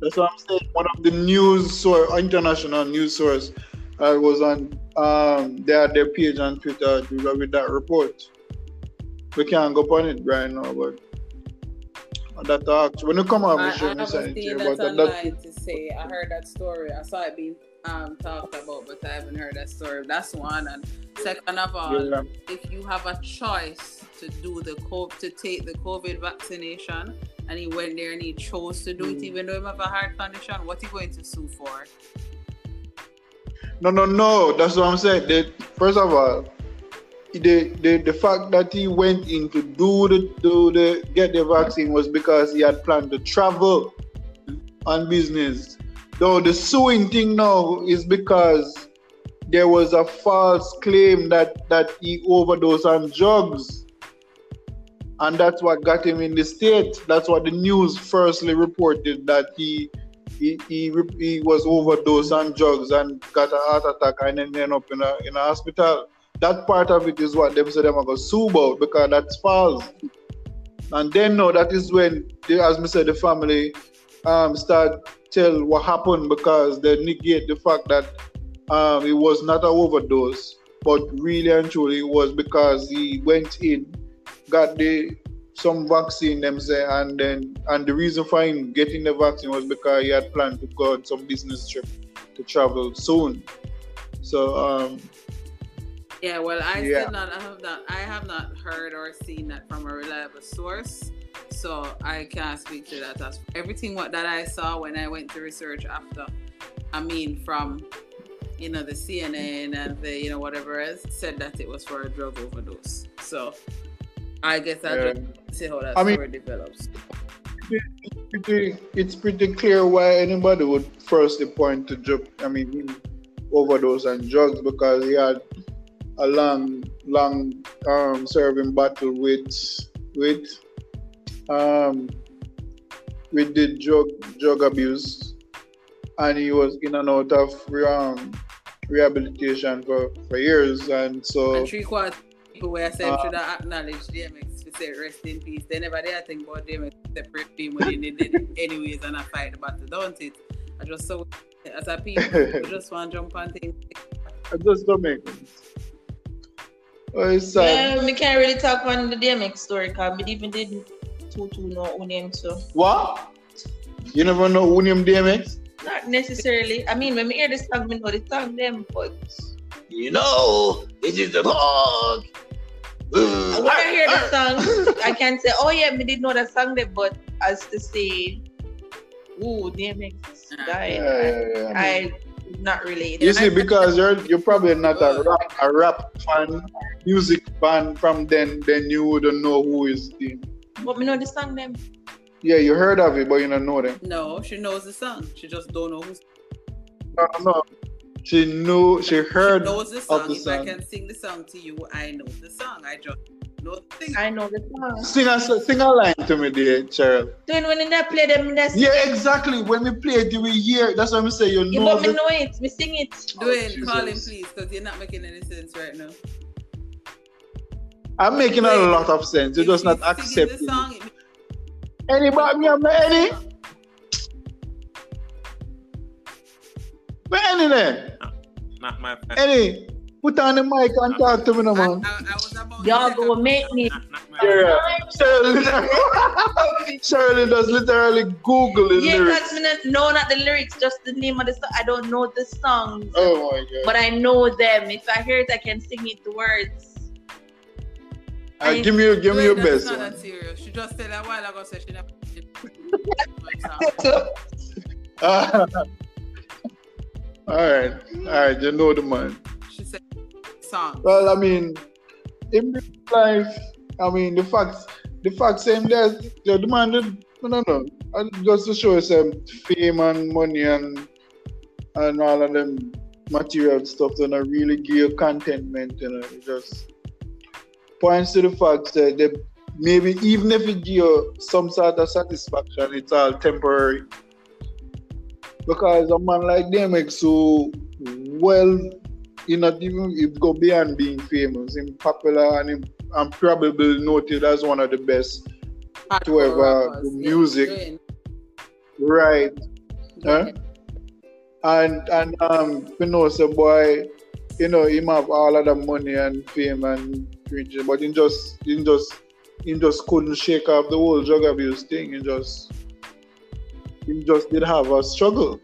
That's what I'm saying. One of the news source, international news source, uh, was on um they had their page on Twitter to with that report. We can't go on it right now, but that talks when you come out, I, we I should be haven't saying to you, that that, online to say I heard that story. I saw it being um, talked about, but I haven't heard that story. That's one. And second of all, Yeah. if you have a choice to do the co- to take the COVID vaccination, and he went there and he chose to do it, Mm. even though he have a heart condition, what he going to sue for? No, no, no. That's what I'm saying. The, first of all, the, the the fact that he went in to do the do the get the vaccine was because he had planned to travel on business. Though the suing thing now is because there was a false claim that that he overdosed on drugs. And that's what got him in the state. That's what the news firstly reported that he he, he, he was overdosed on drugs and got a heart attack and then ended up in a, in a hospital. That part of it is what them said them are going to sue about because that's false. And then no, that is when, as me said, the family um, start tell what happened because they negate the fact that um, it was not an overdose, but really and truly it was because he went in, got the some vaccine them say and then and the reason for him getting the vaccine was because he had planned to go on some business trip to travel soon. So um Yeah, well, I Yeah. still not, I have not, I have not heard or seen that from a reliable source, so I can't speak to that. That's everything what that I saw when I went to research after. I mean, from you know, the CNN and the, you know, whatever else said that it was for a drug overdose. So I guess I'll Yeah. just see how that I mean- story develops. pretty, it's pretty clear why anybody would firstly point to drug. I mean, overdose and drugs because he had a long, long um, serving battle with with um with the drug drug abuse, and he was in and out of um, rehabilitation for, for years, and so and three quarters of people were saying Uh, should I acknowledge DMX to say rest in peace. They never did think about DMX separate film when they did it anyways and I fight the battle, don't it? I just so as a people we just want to jump on things. I just don't make sense. Oh, it's sad. Well, me can't really talk on the DMX story because me even didn't too too know who name so. What? You never know who named DMX? Not necessarily. I mean, when we hear the song, we know the song them, but You know, this is the dog. when I hear the song, I can say, oh yeah, we did know the song there, but as to say, ooh, DMX died, Yeah, yeah, yeah. I mean- I would not relate. You see, because you're you're probably not a rap, a rap fan, music fan from then, then you wouldn't know who is the. But me know the song them. Yeah, you heard of it, but you don't know them. No, she knows the song. She just don't know who's No, no, no. She knew, she heard she knows the of song. the if I can sing the song to you, I know the song. I just know the thing. I know the song. Sing a sing a line to me, dear Cheryl. Then when they play them, in Yeah, exactly. When we play it, you will hear. That's what I'm saying. You yeah, know. but me the- know it, me sing it. Dwayne, oh, call him please, because you're not making any sense right now. I'm making a lot of sense. You're just not he's accepting. the it. song. It Anybody, me have any? Where any there? Not my fan. Any? Put on the mic and talk to me, no man. I, I was about Y'all to go make me. Not, not Yeah, Shirley, Shirley does literally Google the Yeah, lyrics. because me not not the lyrics, just the name of the song. I don't know the songs, Oh my god! but I know them. If I hear it, I can sing it the words. Uh, give me, give me your best not that serious. She just said a while ago, she never. All right, all right. You know the man. she said song. Well, I mean, in life, I mean, the facts, the facts same there. The the man, did- no. don't and just to show some fame and money and and all of them material stuff, then I really give you contentment, you know, just points to the fact that they, maybe even if it give you some sort of satisfaction, it's all temporary. Because a man like them makes so well he not even he go beyond being famous. Him popular and him and probably noted as one of the best. to ever do music. Right. Huh? And and um you know say boy, you know, him have all of the money and fame and but he just he just he just couldn't shake off the whole drug abuse thing. He just he just did have a struggle.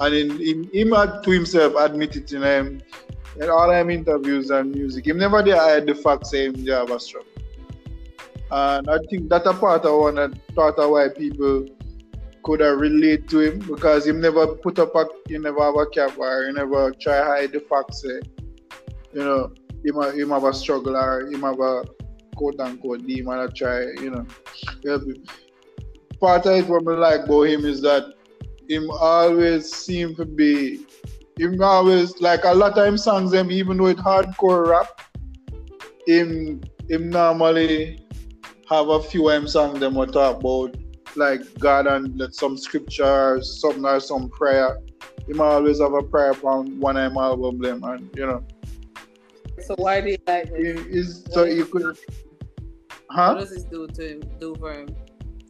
And in, in him had to himself admit it in um, in all them interviews and music. He never did hide the fact saying he have a struggle. And I think that a part of one of part of why people could have relate to him because he never put up a he never have a cap or he never try hide the fact say, you know, him, ha- him have a struggle or him have a quote unquote demon that try, you know. help him. Part of it what I like about him is that him always seem to be him always like a lot of him songs them even though it hardcore rap, him him normally have a few him songs them will talk about like God and like, some scripture, or something or some prayer. Him always have a prayer on one him album them and you know. So why do you like this? is so you could What does this do to him? Do for him?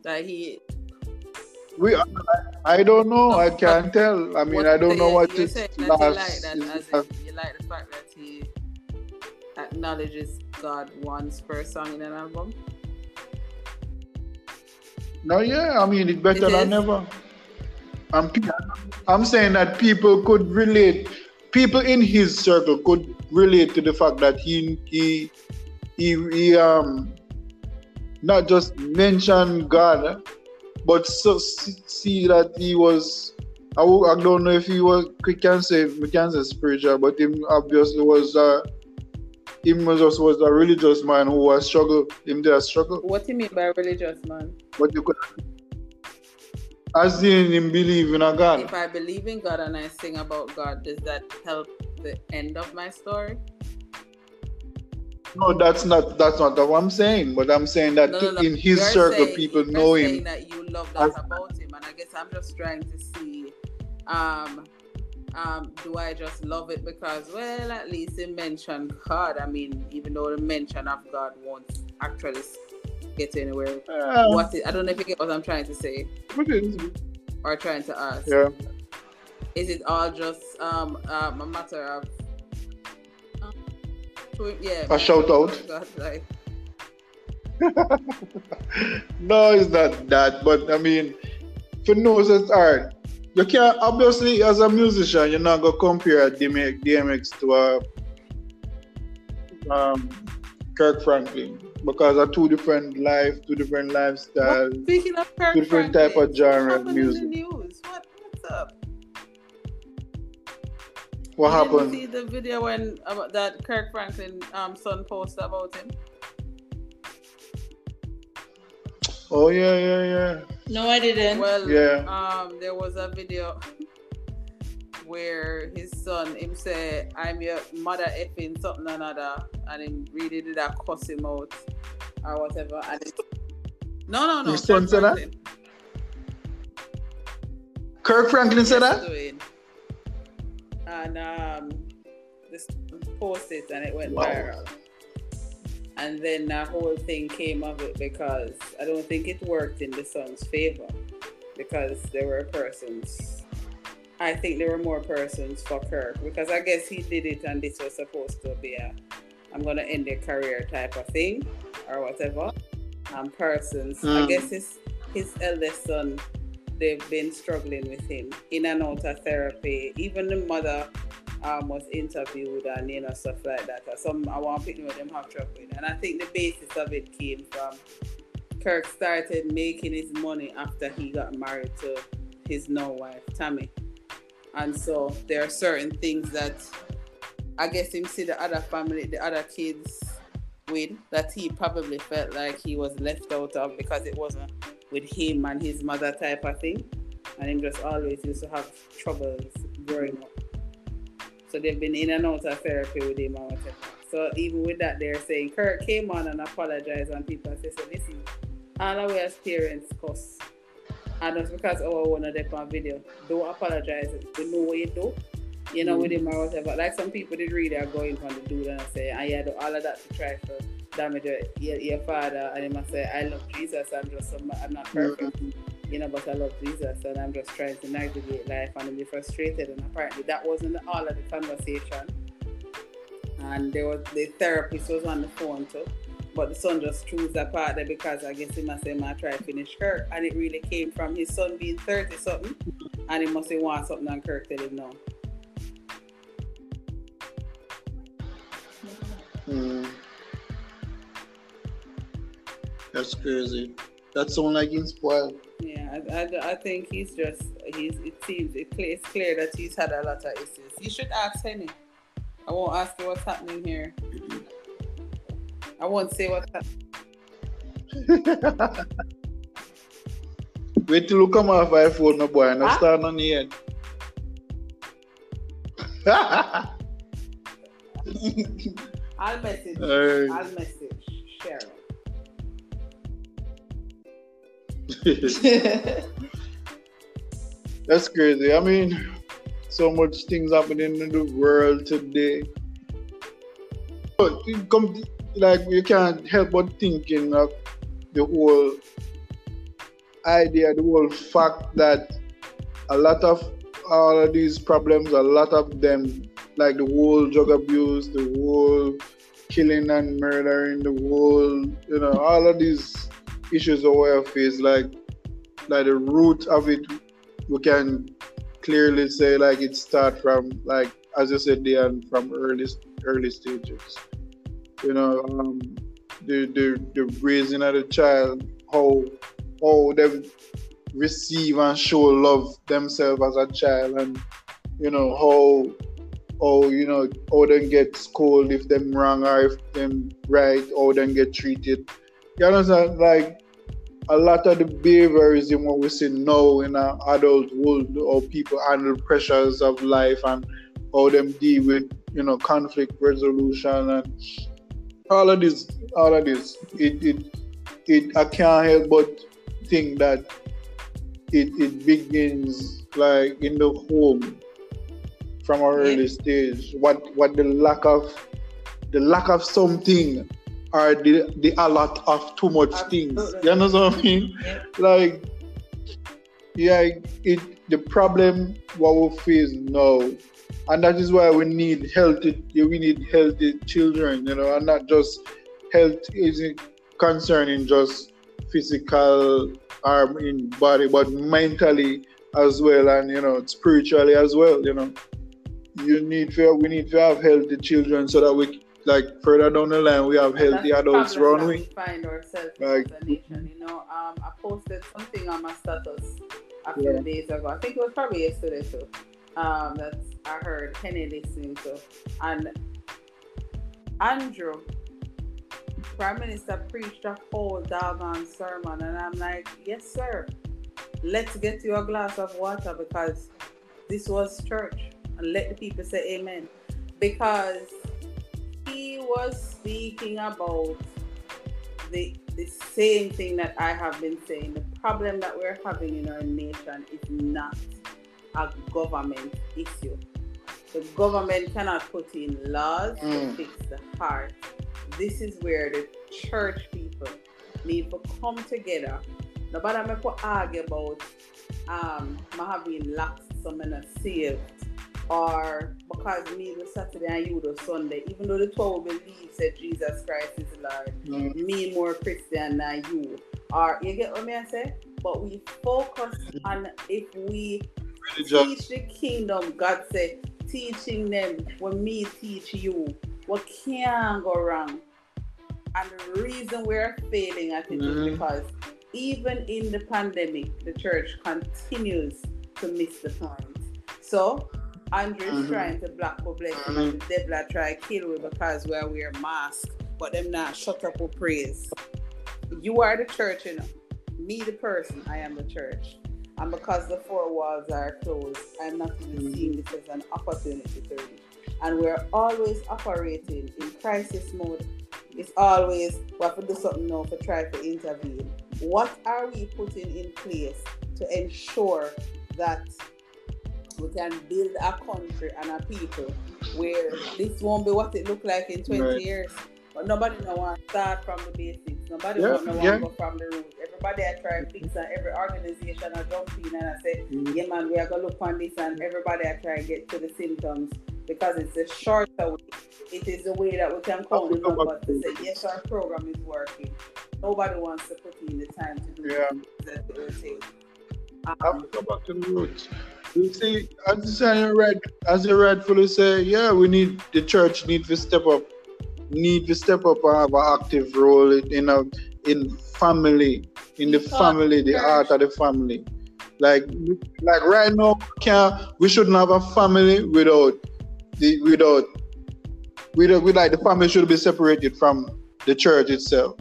That he. We I, I don't know, I can't tell. I mean I don't know what you're that you like that, is- as in, you like the fact that he acknowledges God once per song in an album. No, yeah, I mean it's better It than never. I'm, I'm saying that people could relate, people in his circle could relate to the fact that he he he, he um not just mention God, but so see that he was I, I don't know if he was we can say we can say spiritual, but him obviously was uh him was just was a religious man who was struggle. Him a struggle, What do you mean by religious man? but you could as in him believe in a God. If I believe in God and I sing about God, does that help the end of my story? No, that's not that's not what I'm saying. But I'm saying that No, no, no. in his You're circle, saying- people know saying him. that you love that as- about him, and I guess I'm just trying to see, um, um, do I just love it because, well, at least he mentioned God. I mean, even though the mention of God won't actually get anywhere. Uh, What is, I don't know if you get what I'm trying to say but it- or trying to ask. yeah. Is it all just um, um a matter of? um, yeah, A shout out. Like, no, it's not that. But I mean, for knows it's hard. You can't obviously as a musician, you're not gonna compare DMX, DMX to a um, Kirk Franklin because are two different life, two different lifestyles. Speaking of Kirk different type of genre what of happened in music. The news. What, what's up? What You didn't happened? see the video when about that Kirk Franklin um son posted about him? Oh yeah, yeah, yeah. No, I didn't. Well, Yeah. um, there was a video where his son him say, "I'm your mother effing something or another," and him really did that cuss him out or whatever. And it, no, no, no. Your son said that? Kirk Franklin said that. doing. And um, this posted and it went Wow. viral. And then that whole thing came of it because I don't think it worked in the son's favor because there were persons. I think there were more persons for Kirk because I guess he did it and this was supposed to be a I'm gonna end their career type of thing or whatever. And persons, I Hmm. guess his his eldest son they've been struggling with him in and out of therapy. Even the mother um, was interviewed and you know stuff like that. Or some I want people them have trouble with. And I think the basis of it came from Kirk started making his money after he got married to his now wife Tammy. And so there are certain things that I guess him see the other family, the other kids with that he probably felt like he was left out of because it wasn't with him and his mother type of thing. And him just always used to have troubles growing up. So they've been in and out of therapy with him and whatever. So even with that, they're saying Kirk came on and apologized, and people say, so listen, all of us parents cuss. Ah, and it's because our one of them on video. Don't apologize. You know what you do. You know, mm. with him or whatever. Like some people did really are going on the dude and say, and you do all of that to try to damage your, your, your father. And he must say, I love Jesus. I'm just, some, I'm not mm. perfect. You know, but I love Jesus and I'm just trying to navigate life and I'm frustrated. And apparently that wasn't all of the conversation. And there was the therapist was on the phone too. But the son just chose that part there because I guess he must say, I try to finish Kirk. And it really came from his son being 30 something. And he must say, want something and Kirk tell him no. Hmm. That's crazy. That sound like he's spoiled. Yeah, I, I, I think he's just, he's. it seems, it, it's clear that he's had a lot of issues. You should ask Henny. I won't ask you what's happening here. I won't say what. happening. Wait till you come off iPhone, my boy, and I Huh? start on the end. I'll message. Alright. I'll message Sharon. That's crazy. I mean, so much things happening in the world today. But come, like you can't help but thinking of the whole idea, the whole fact that a lot of all of these problems, a lot of them, like the whole drug abuse, the whole killing and murdering, the whole, you know, all of these issues we face, like, like the root of it we can clearly say like it start from like as you said there from early early stages you know um the the, the raising of the child how how them receive and show love themselves as a child and you know how how you know how them get scolded if them wrong or if them right how them get treated. You understand? Like a lot of the behaviorism what we see now in our adult world how people handle pressures of life and how them deal with you know conflict resolution and all of this all of this it it, it I can't help but think that it, it begins like in the home from an early stage. What what the lack of the lack of something or the the a lot of too much things. You know what I mean? Yeah. Like yeah, it the problem what we face now. And that is why we need healthy we need healthy children, you know, and not just health isn't concerning just physical arm in body, but mentally as well and you know spiritually as well, you know you need to we need to have healthy children so that we like further down the line we have healthy That's adults around we. find ourselves Like- as a nation. You know, um, I posted something on my status a few Yeah. days ago. I think it was probably yesterday too. Um, that I heard Henny listening to, and Andrew, Prime Minister, preached a whole doggone sermon, and I'm like, yes, sir. Let's get you a glass of water because this was church, and let the people say amen. Because he was speaking about the the same thing that I have been saying. The problem that we're having in our nation is not a government issue. The government cannot put in laws Mm. to fix the heart. This is where the church people need to come together. Nobody make we argue about um my having lax some and saved or because me do Saturday and you do Sunday, even though the 12 believe that Jesus Christ is Lord, Mm. me more Christian than you. Or you get what me I say? But we focus on if we teach the kingdom, God said, teaching them when me teach you, what can go wrong? And the reason we're failing at it is Mhm. because even in the pandemic, the church continues to miss the point. So Andrew is Mhm. trying to block our blessing, Mhm. and the devil try to kill we because we wear masks, but them not shut up with praise. You are the church, you know. Me, the person, I am the church. And because the four walls are closed, I'm not even seeing this as an opportunity to reach. And we're always operating in crisis mode. It's always we have to do something now to try to intervene. What are we putting in place to ensure that we can build a country and a people where this won't be what it looked like in 20 Right. years? But nobody no want to start from the basics. Nobody Yeah, want to yeah. go from the roots. Everybody I try fix and every organization I jump in and I say, Mm. yeah man, we are gonna look on this and everybody I try to get to the symptoms because it's a shorter way. It is the way that we can count the numbers to say, yes, our program is working. Nobody wants to put in the time to do Yeah. that it will take. I Um, have to go back to the roots. You see, as you right, as you rightfully say, yeah, we need the church need to step up, need to step up and have an active role in a in family, in the family, the art of the family. Like like right now, can we shouldn't have a family without the without without with like the family should be separated from the church itself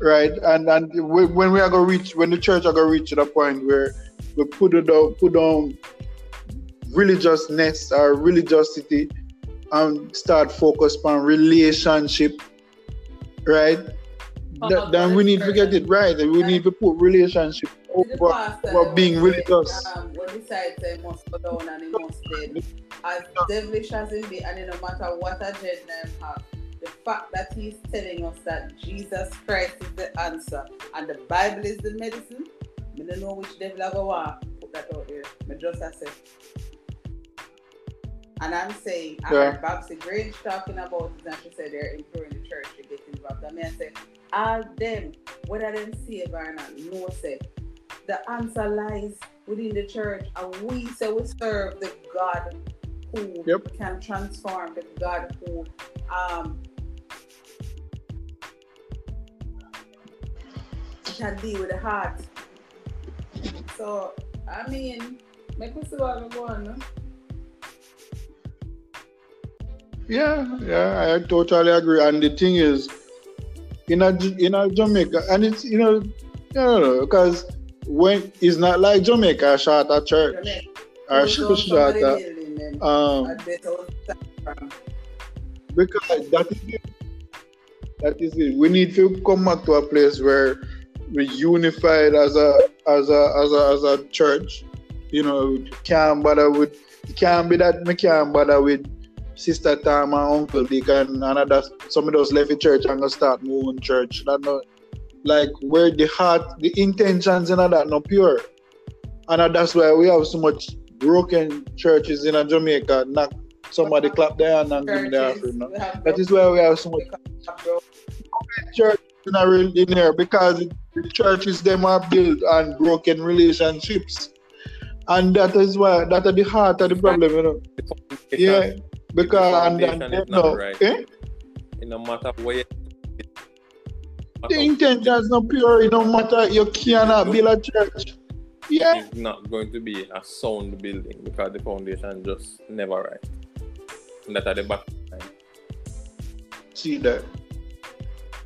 right? And and we, when we are gonna reach, when the church are gonna reach to the point where we put it down, put down religiousness or religiosity, and start focus on relationship, right? Th- then we need to get it right, and we need to put relationship over pastor, over they being religious. Um, when decide they must go down and it must dead. As devilish as it be, and no matter what agenda them have, the fact that he's telling us that Jesus Christ is the answer and the Bible is the medicine, I don't know which devil I go want put that out there. I just I say. And I'm saying, I heard Babsy Grange talking about it, and she said they're imploring the church to get involved. I mean, I say, all them, whether them saved or not, no say. The answer lies within the church, and we say we serve the God who Yep. can transform, the God who um can deal with the heart. So I mean, make us see what we go Yeah, yeah, I totally agree. And the thing is, in a in a Jamaica, and it's you know, no, because when it's not like Jamaica shot at church Jamaica. or shot at um At this old time. because that is it. That is it. We need to come back to a place where we're unified as a as a as a as a church. You know, can't bother with it can't be that me can't bother with Sister Tam and Uncle Dick and another some of those left the church and go start my own church. That not like where the heart, the intentions and all that not pure. And that's why we have so much broken churches in Jamaica. Not somebody clap their hand and give me the offering. no? That is why we have so much broken- church in a real in here because the churches them are built on broken relationships. And that is why that are the heart of the problem, you know. Yeah. Because and, and is no, not right. eh? It no matter where. the intention is not pure, it don't matter you cannot build a church. Yeah. It's not going to be a sound building because the foundation just never right. And that at the back. See that.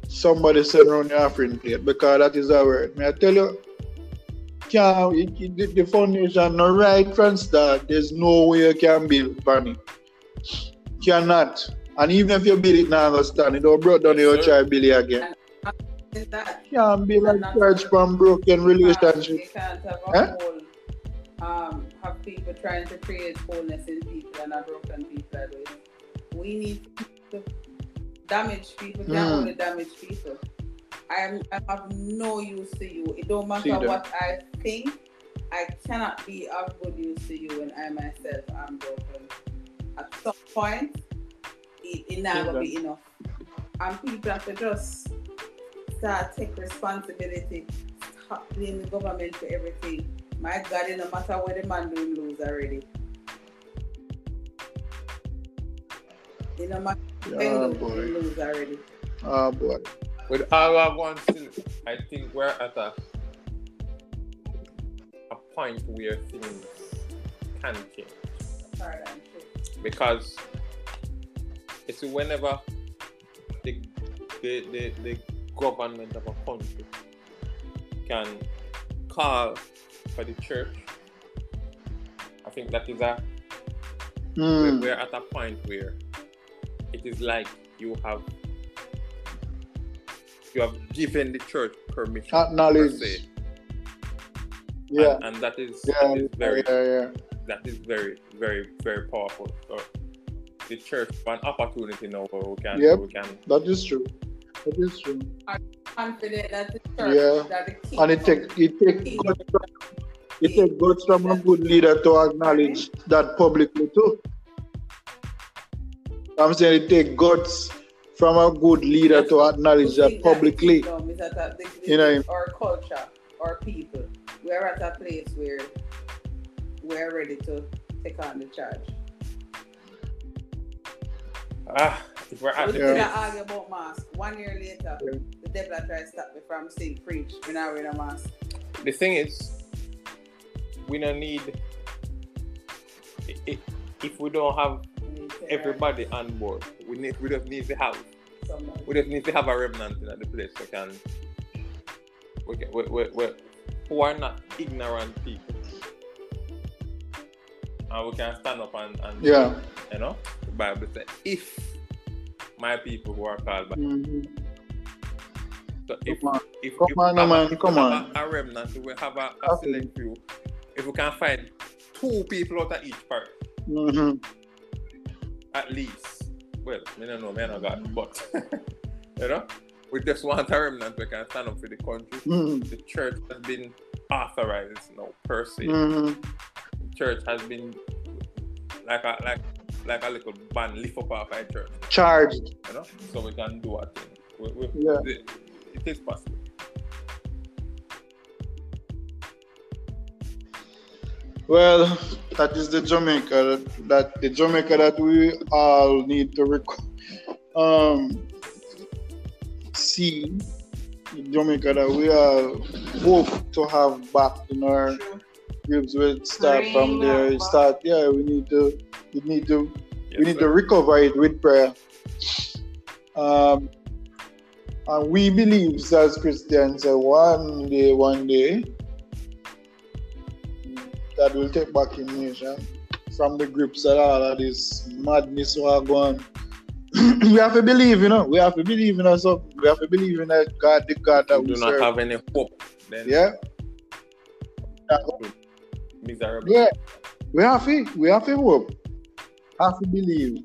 Somebody send around the offering plate because that is our word. May I tell you, can the, the foundation not right from start. There's no way you can build upon it. Cannot. And even if you build it now, understand it, don't broke down your try build it again. Can't build a church from broken You relationships. can't have a Huh? whole, um, have people trying to create wholeness in people and have broken people. We need to damage people, can't Mm. only damage people. I am I have no use to you. It don't matter what I think. I cannot be of good use to you when I myself am broken. At some point, it, it not See be enough. And people have to just start take responsibility. Stop blaming the government for everything. My God, it no matter what the man doing lose already. It no matter what Yeah, them do, boy. him lose already. Oh boy. With all I want still, I think we're at a a point where things can change. Paradigm shift. Because it's whenever the, the, the, the government of a country can call for the church, I think that is a we're, Mm. we're at a point where it is like you have you have given the church permission per Acknowledge. Yeah. and, and that is, Yeah, that is very yeah, yeah. That is very, very, very powerful. So the church have an opportunity now where we can Yep. we can That is true. That is true. Confident that the church, Yeah. that the king And it take it take guts from, it take guts from a good leader to acknowledge that publicly too. I'm saying it take guts from a good leader to acknowledge that publicly. the kingdom is at a- the- the- You know. our culture, our people, we're at a place where we're ready to take on the charge. ah if we're at We the not argue about mask. One year later, Yeah. the devil tried to stop me from saying preach. We're not wearing a mask. the thing is we don't need i- i- if we don't have We everybody on board we need we just need to have have someone. we just need to have a remnant in the place that can we, can, we, we, we, who are not ignorant people and we can stand up and, and Yeah. you know the bible says if my people who are called by Mhm. so if Come on. if, Come if on, have, man, a, if come on. A, a remnant we have a, a select few if we can find two people out of each part Mhm. at least. Well, me no know, me no God, but you know, we just want a remnant we can stand up for the country. Mhm. The church has been authorized now per se. Mhm. The church has been like a like like a little band lift up off our church, Charged. you know, so we can do our thing. We, we, Yeah. the- it is possible. Well, that is the Jamaica that the Jamaica that we all need to rec- um see Jamaica that we are hope to have back in our groups. We start from there. that. Start yeah. We need to. We need to. Yes, we need sir. to recover it with prayer. Um, and we believe as Christians that one day, one day, that will take back in nation from the groups that all of this madness are going. we have to believe, you know. We have to believe in us. We have to believe in that God, the God that we do we not have any hope. Then yeah, miserable. yeah. We have to. We have to hope. Have to believe.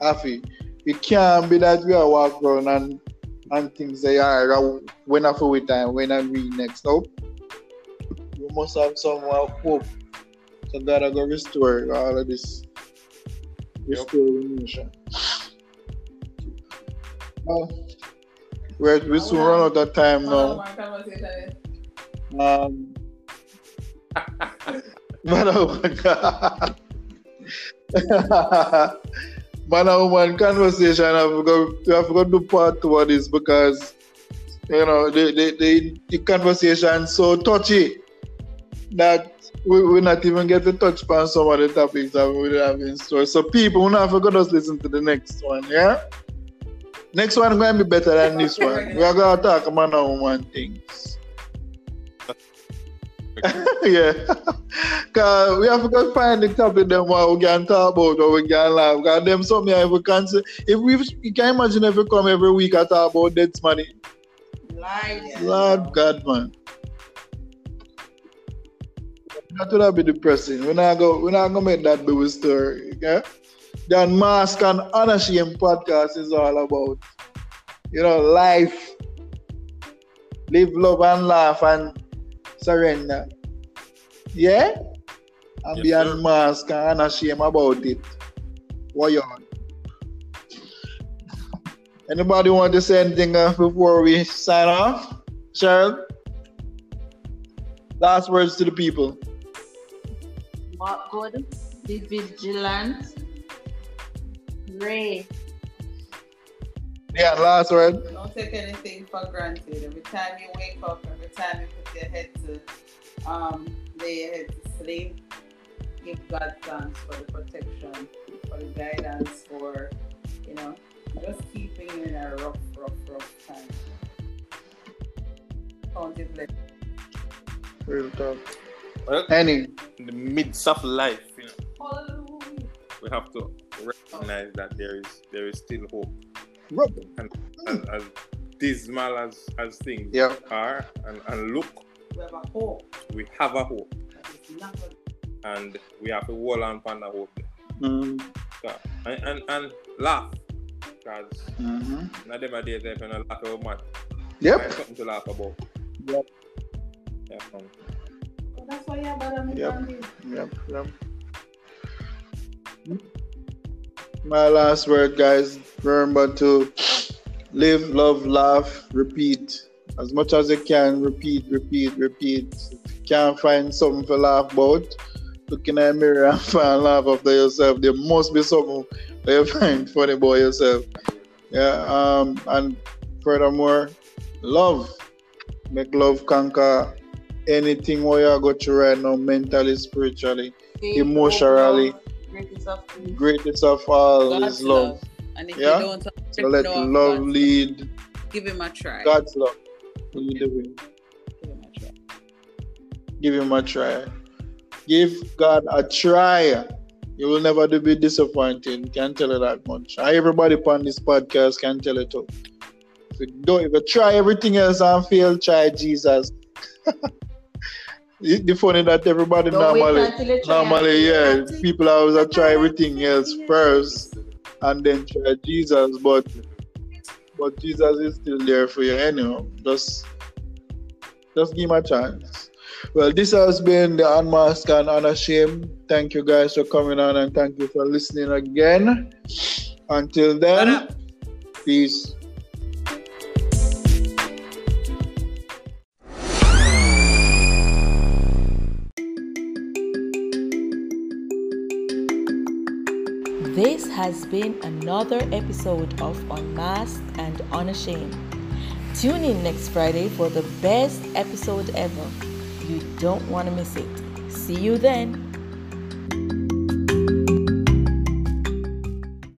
Have to. It can't be that we are walk around and and things say, "Ah, when after we time, when I read next." Nope. You must have some hope. So God will go restore all of this. Restore the nation. Well, we're, we soon run out of time now. Um, man and woman, man conversation. I've got, I've got to part this because you know the the, the, the conversation so touchy that we we not even get to touch upon some of the topics that we have in store. So people, we not forget us listen to the next one. Yeah. Next one going to be better than this one. We are going to talk man and woman things. yeah. Cause we have to go find the topic them what we can talk about or we can laugh. Cause them something if we can say if we you can imagine if we come every week and talk about dead money. Lies. Lord God man. That would have be depressing. We're not go we're not gonna make that be a story, okay? The Unmask and Honor Shame podcast is all about you know life. Live, love, and laugh and surrender. Yeah? And Yes, be sir. unmasked and unashamed about it. What you on? Anybody want to say anything uh, before we sign off? Cheryl? Last words to the people. Walk good. Be vigilant. Pray. Yeah, last word. Don't take anything for granted. Every time you wake up, every time you put your head to um lay your head to sleep, give God thanks for the protection, for the guidance, for you know, just keeping you in a rough, rough, rough time. Count it blessed. Real talk. Well, Any. in the midst of life, you know, Hallelujah. we have to recognize that there is there is still hope. Rub. As, as dismal as, as things Yeah. are and, and look, We have a hope we have a hope that is not gonna and we have to hold on to that hope. Mm, So, and, and, and laugh. Because mhm. not them are days if you not laugh about much. Yep. Find something to laugh about. Yep. Yeah, um, So that's why you're better than Yep. me. Yep, yep. My last word, guys. Remember to live, love, laugh, repeat. As much as you can, repeat, repeat, repeat. Can't find something to laugh about, look in the mirror and find laugh after yourself. There must be something you find funny about yourself. Yeah, um, and furthermore, love. Make love conquer anything where you go through right now, mentally, spiritually, Emotionally. Love, greatest of greatest of all God's is love. And if Yeah? you don't So let love God's lead. give him a try. God's love. Lead the way. Give him a try. Give him a try. Give God a try. You will never be disappointed. Can't tell you that much. And everybody upon this podcast can tell it too. If you don't, if you try everything else and fail, try Jesus. It- the funny that everybody Don't normally until you try normally yeah people always a try everything else first and then try jesus but but jesus is still there for you anyhow. Just just give him a chance. Well this has been the unmasked and unashamed. Thank you guys for coming on and thank you for listening again. Until then peace has been another episode of Unmasked and Unashamed. Tune in next Friday for the best episode ever. You don't want to miss it. See you then.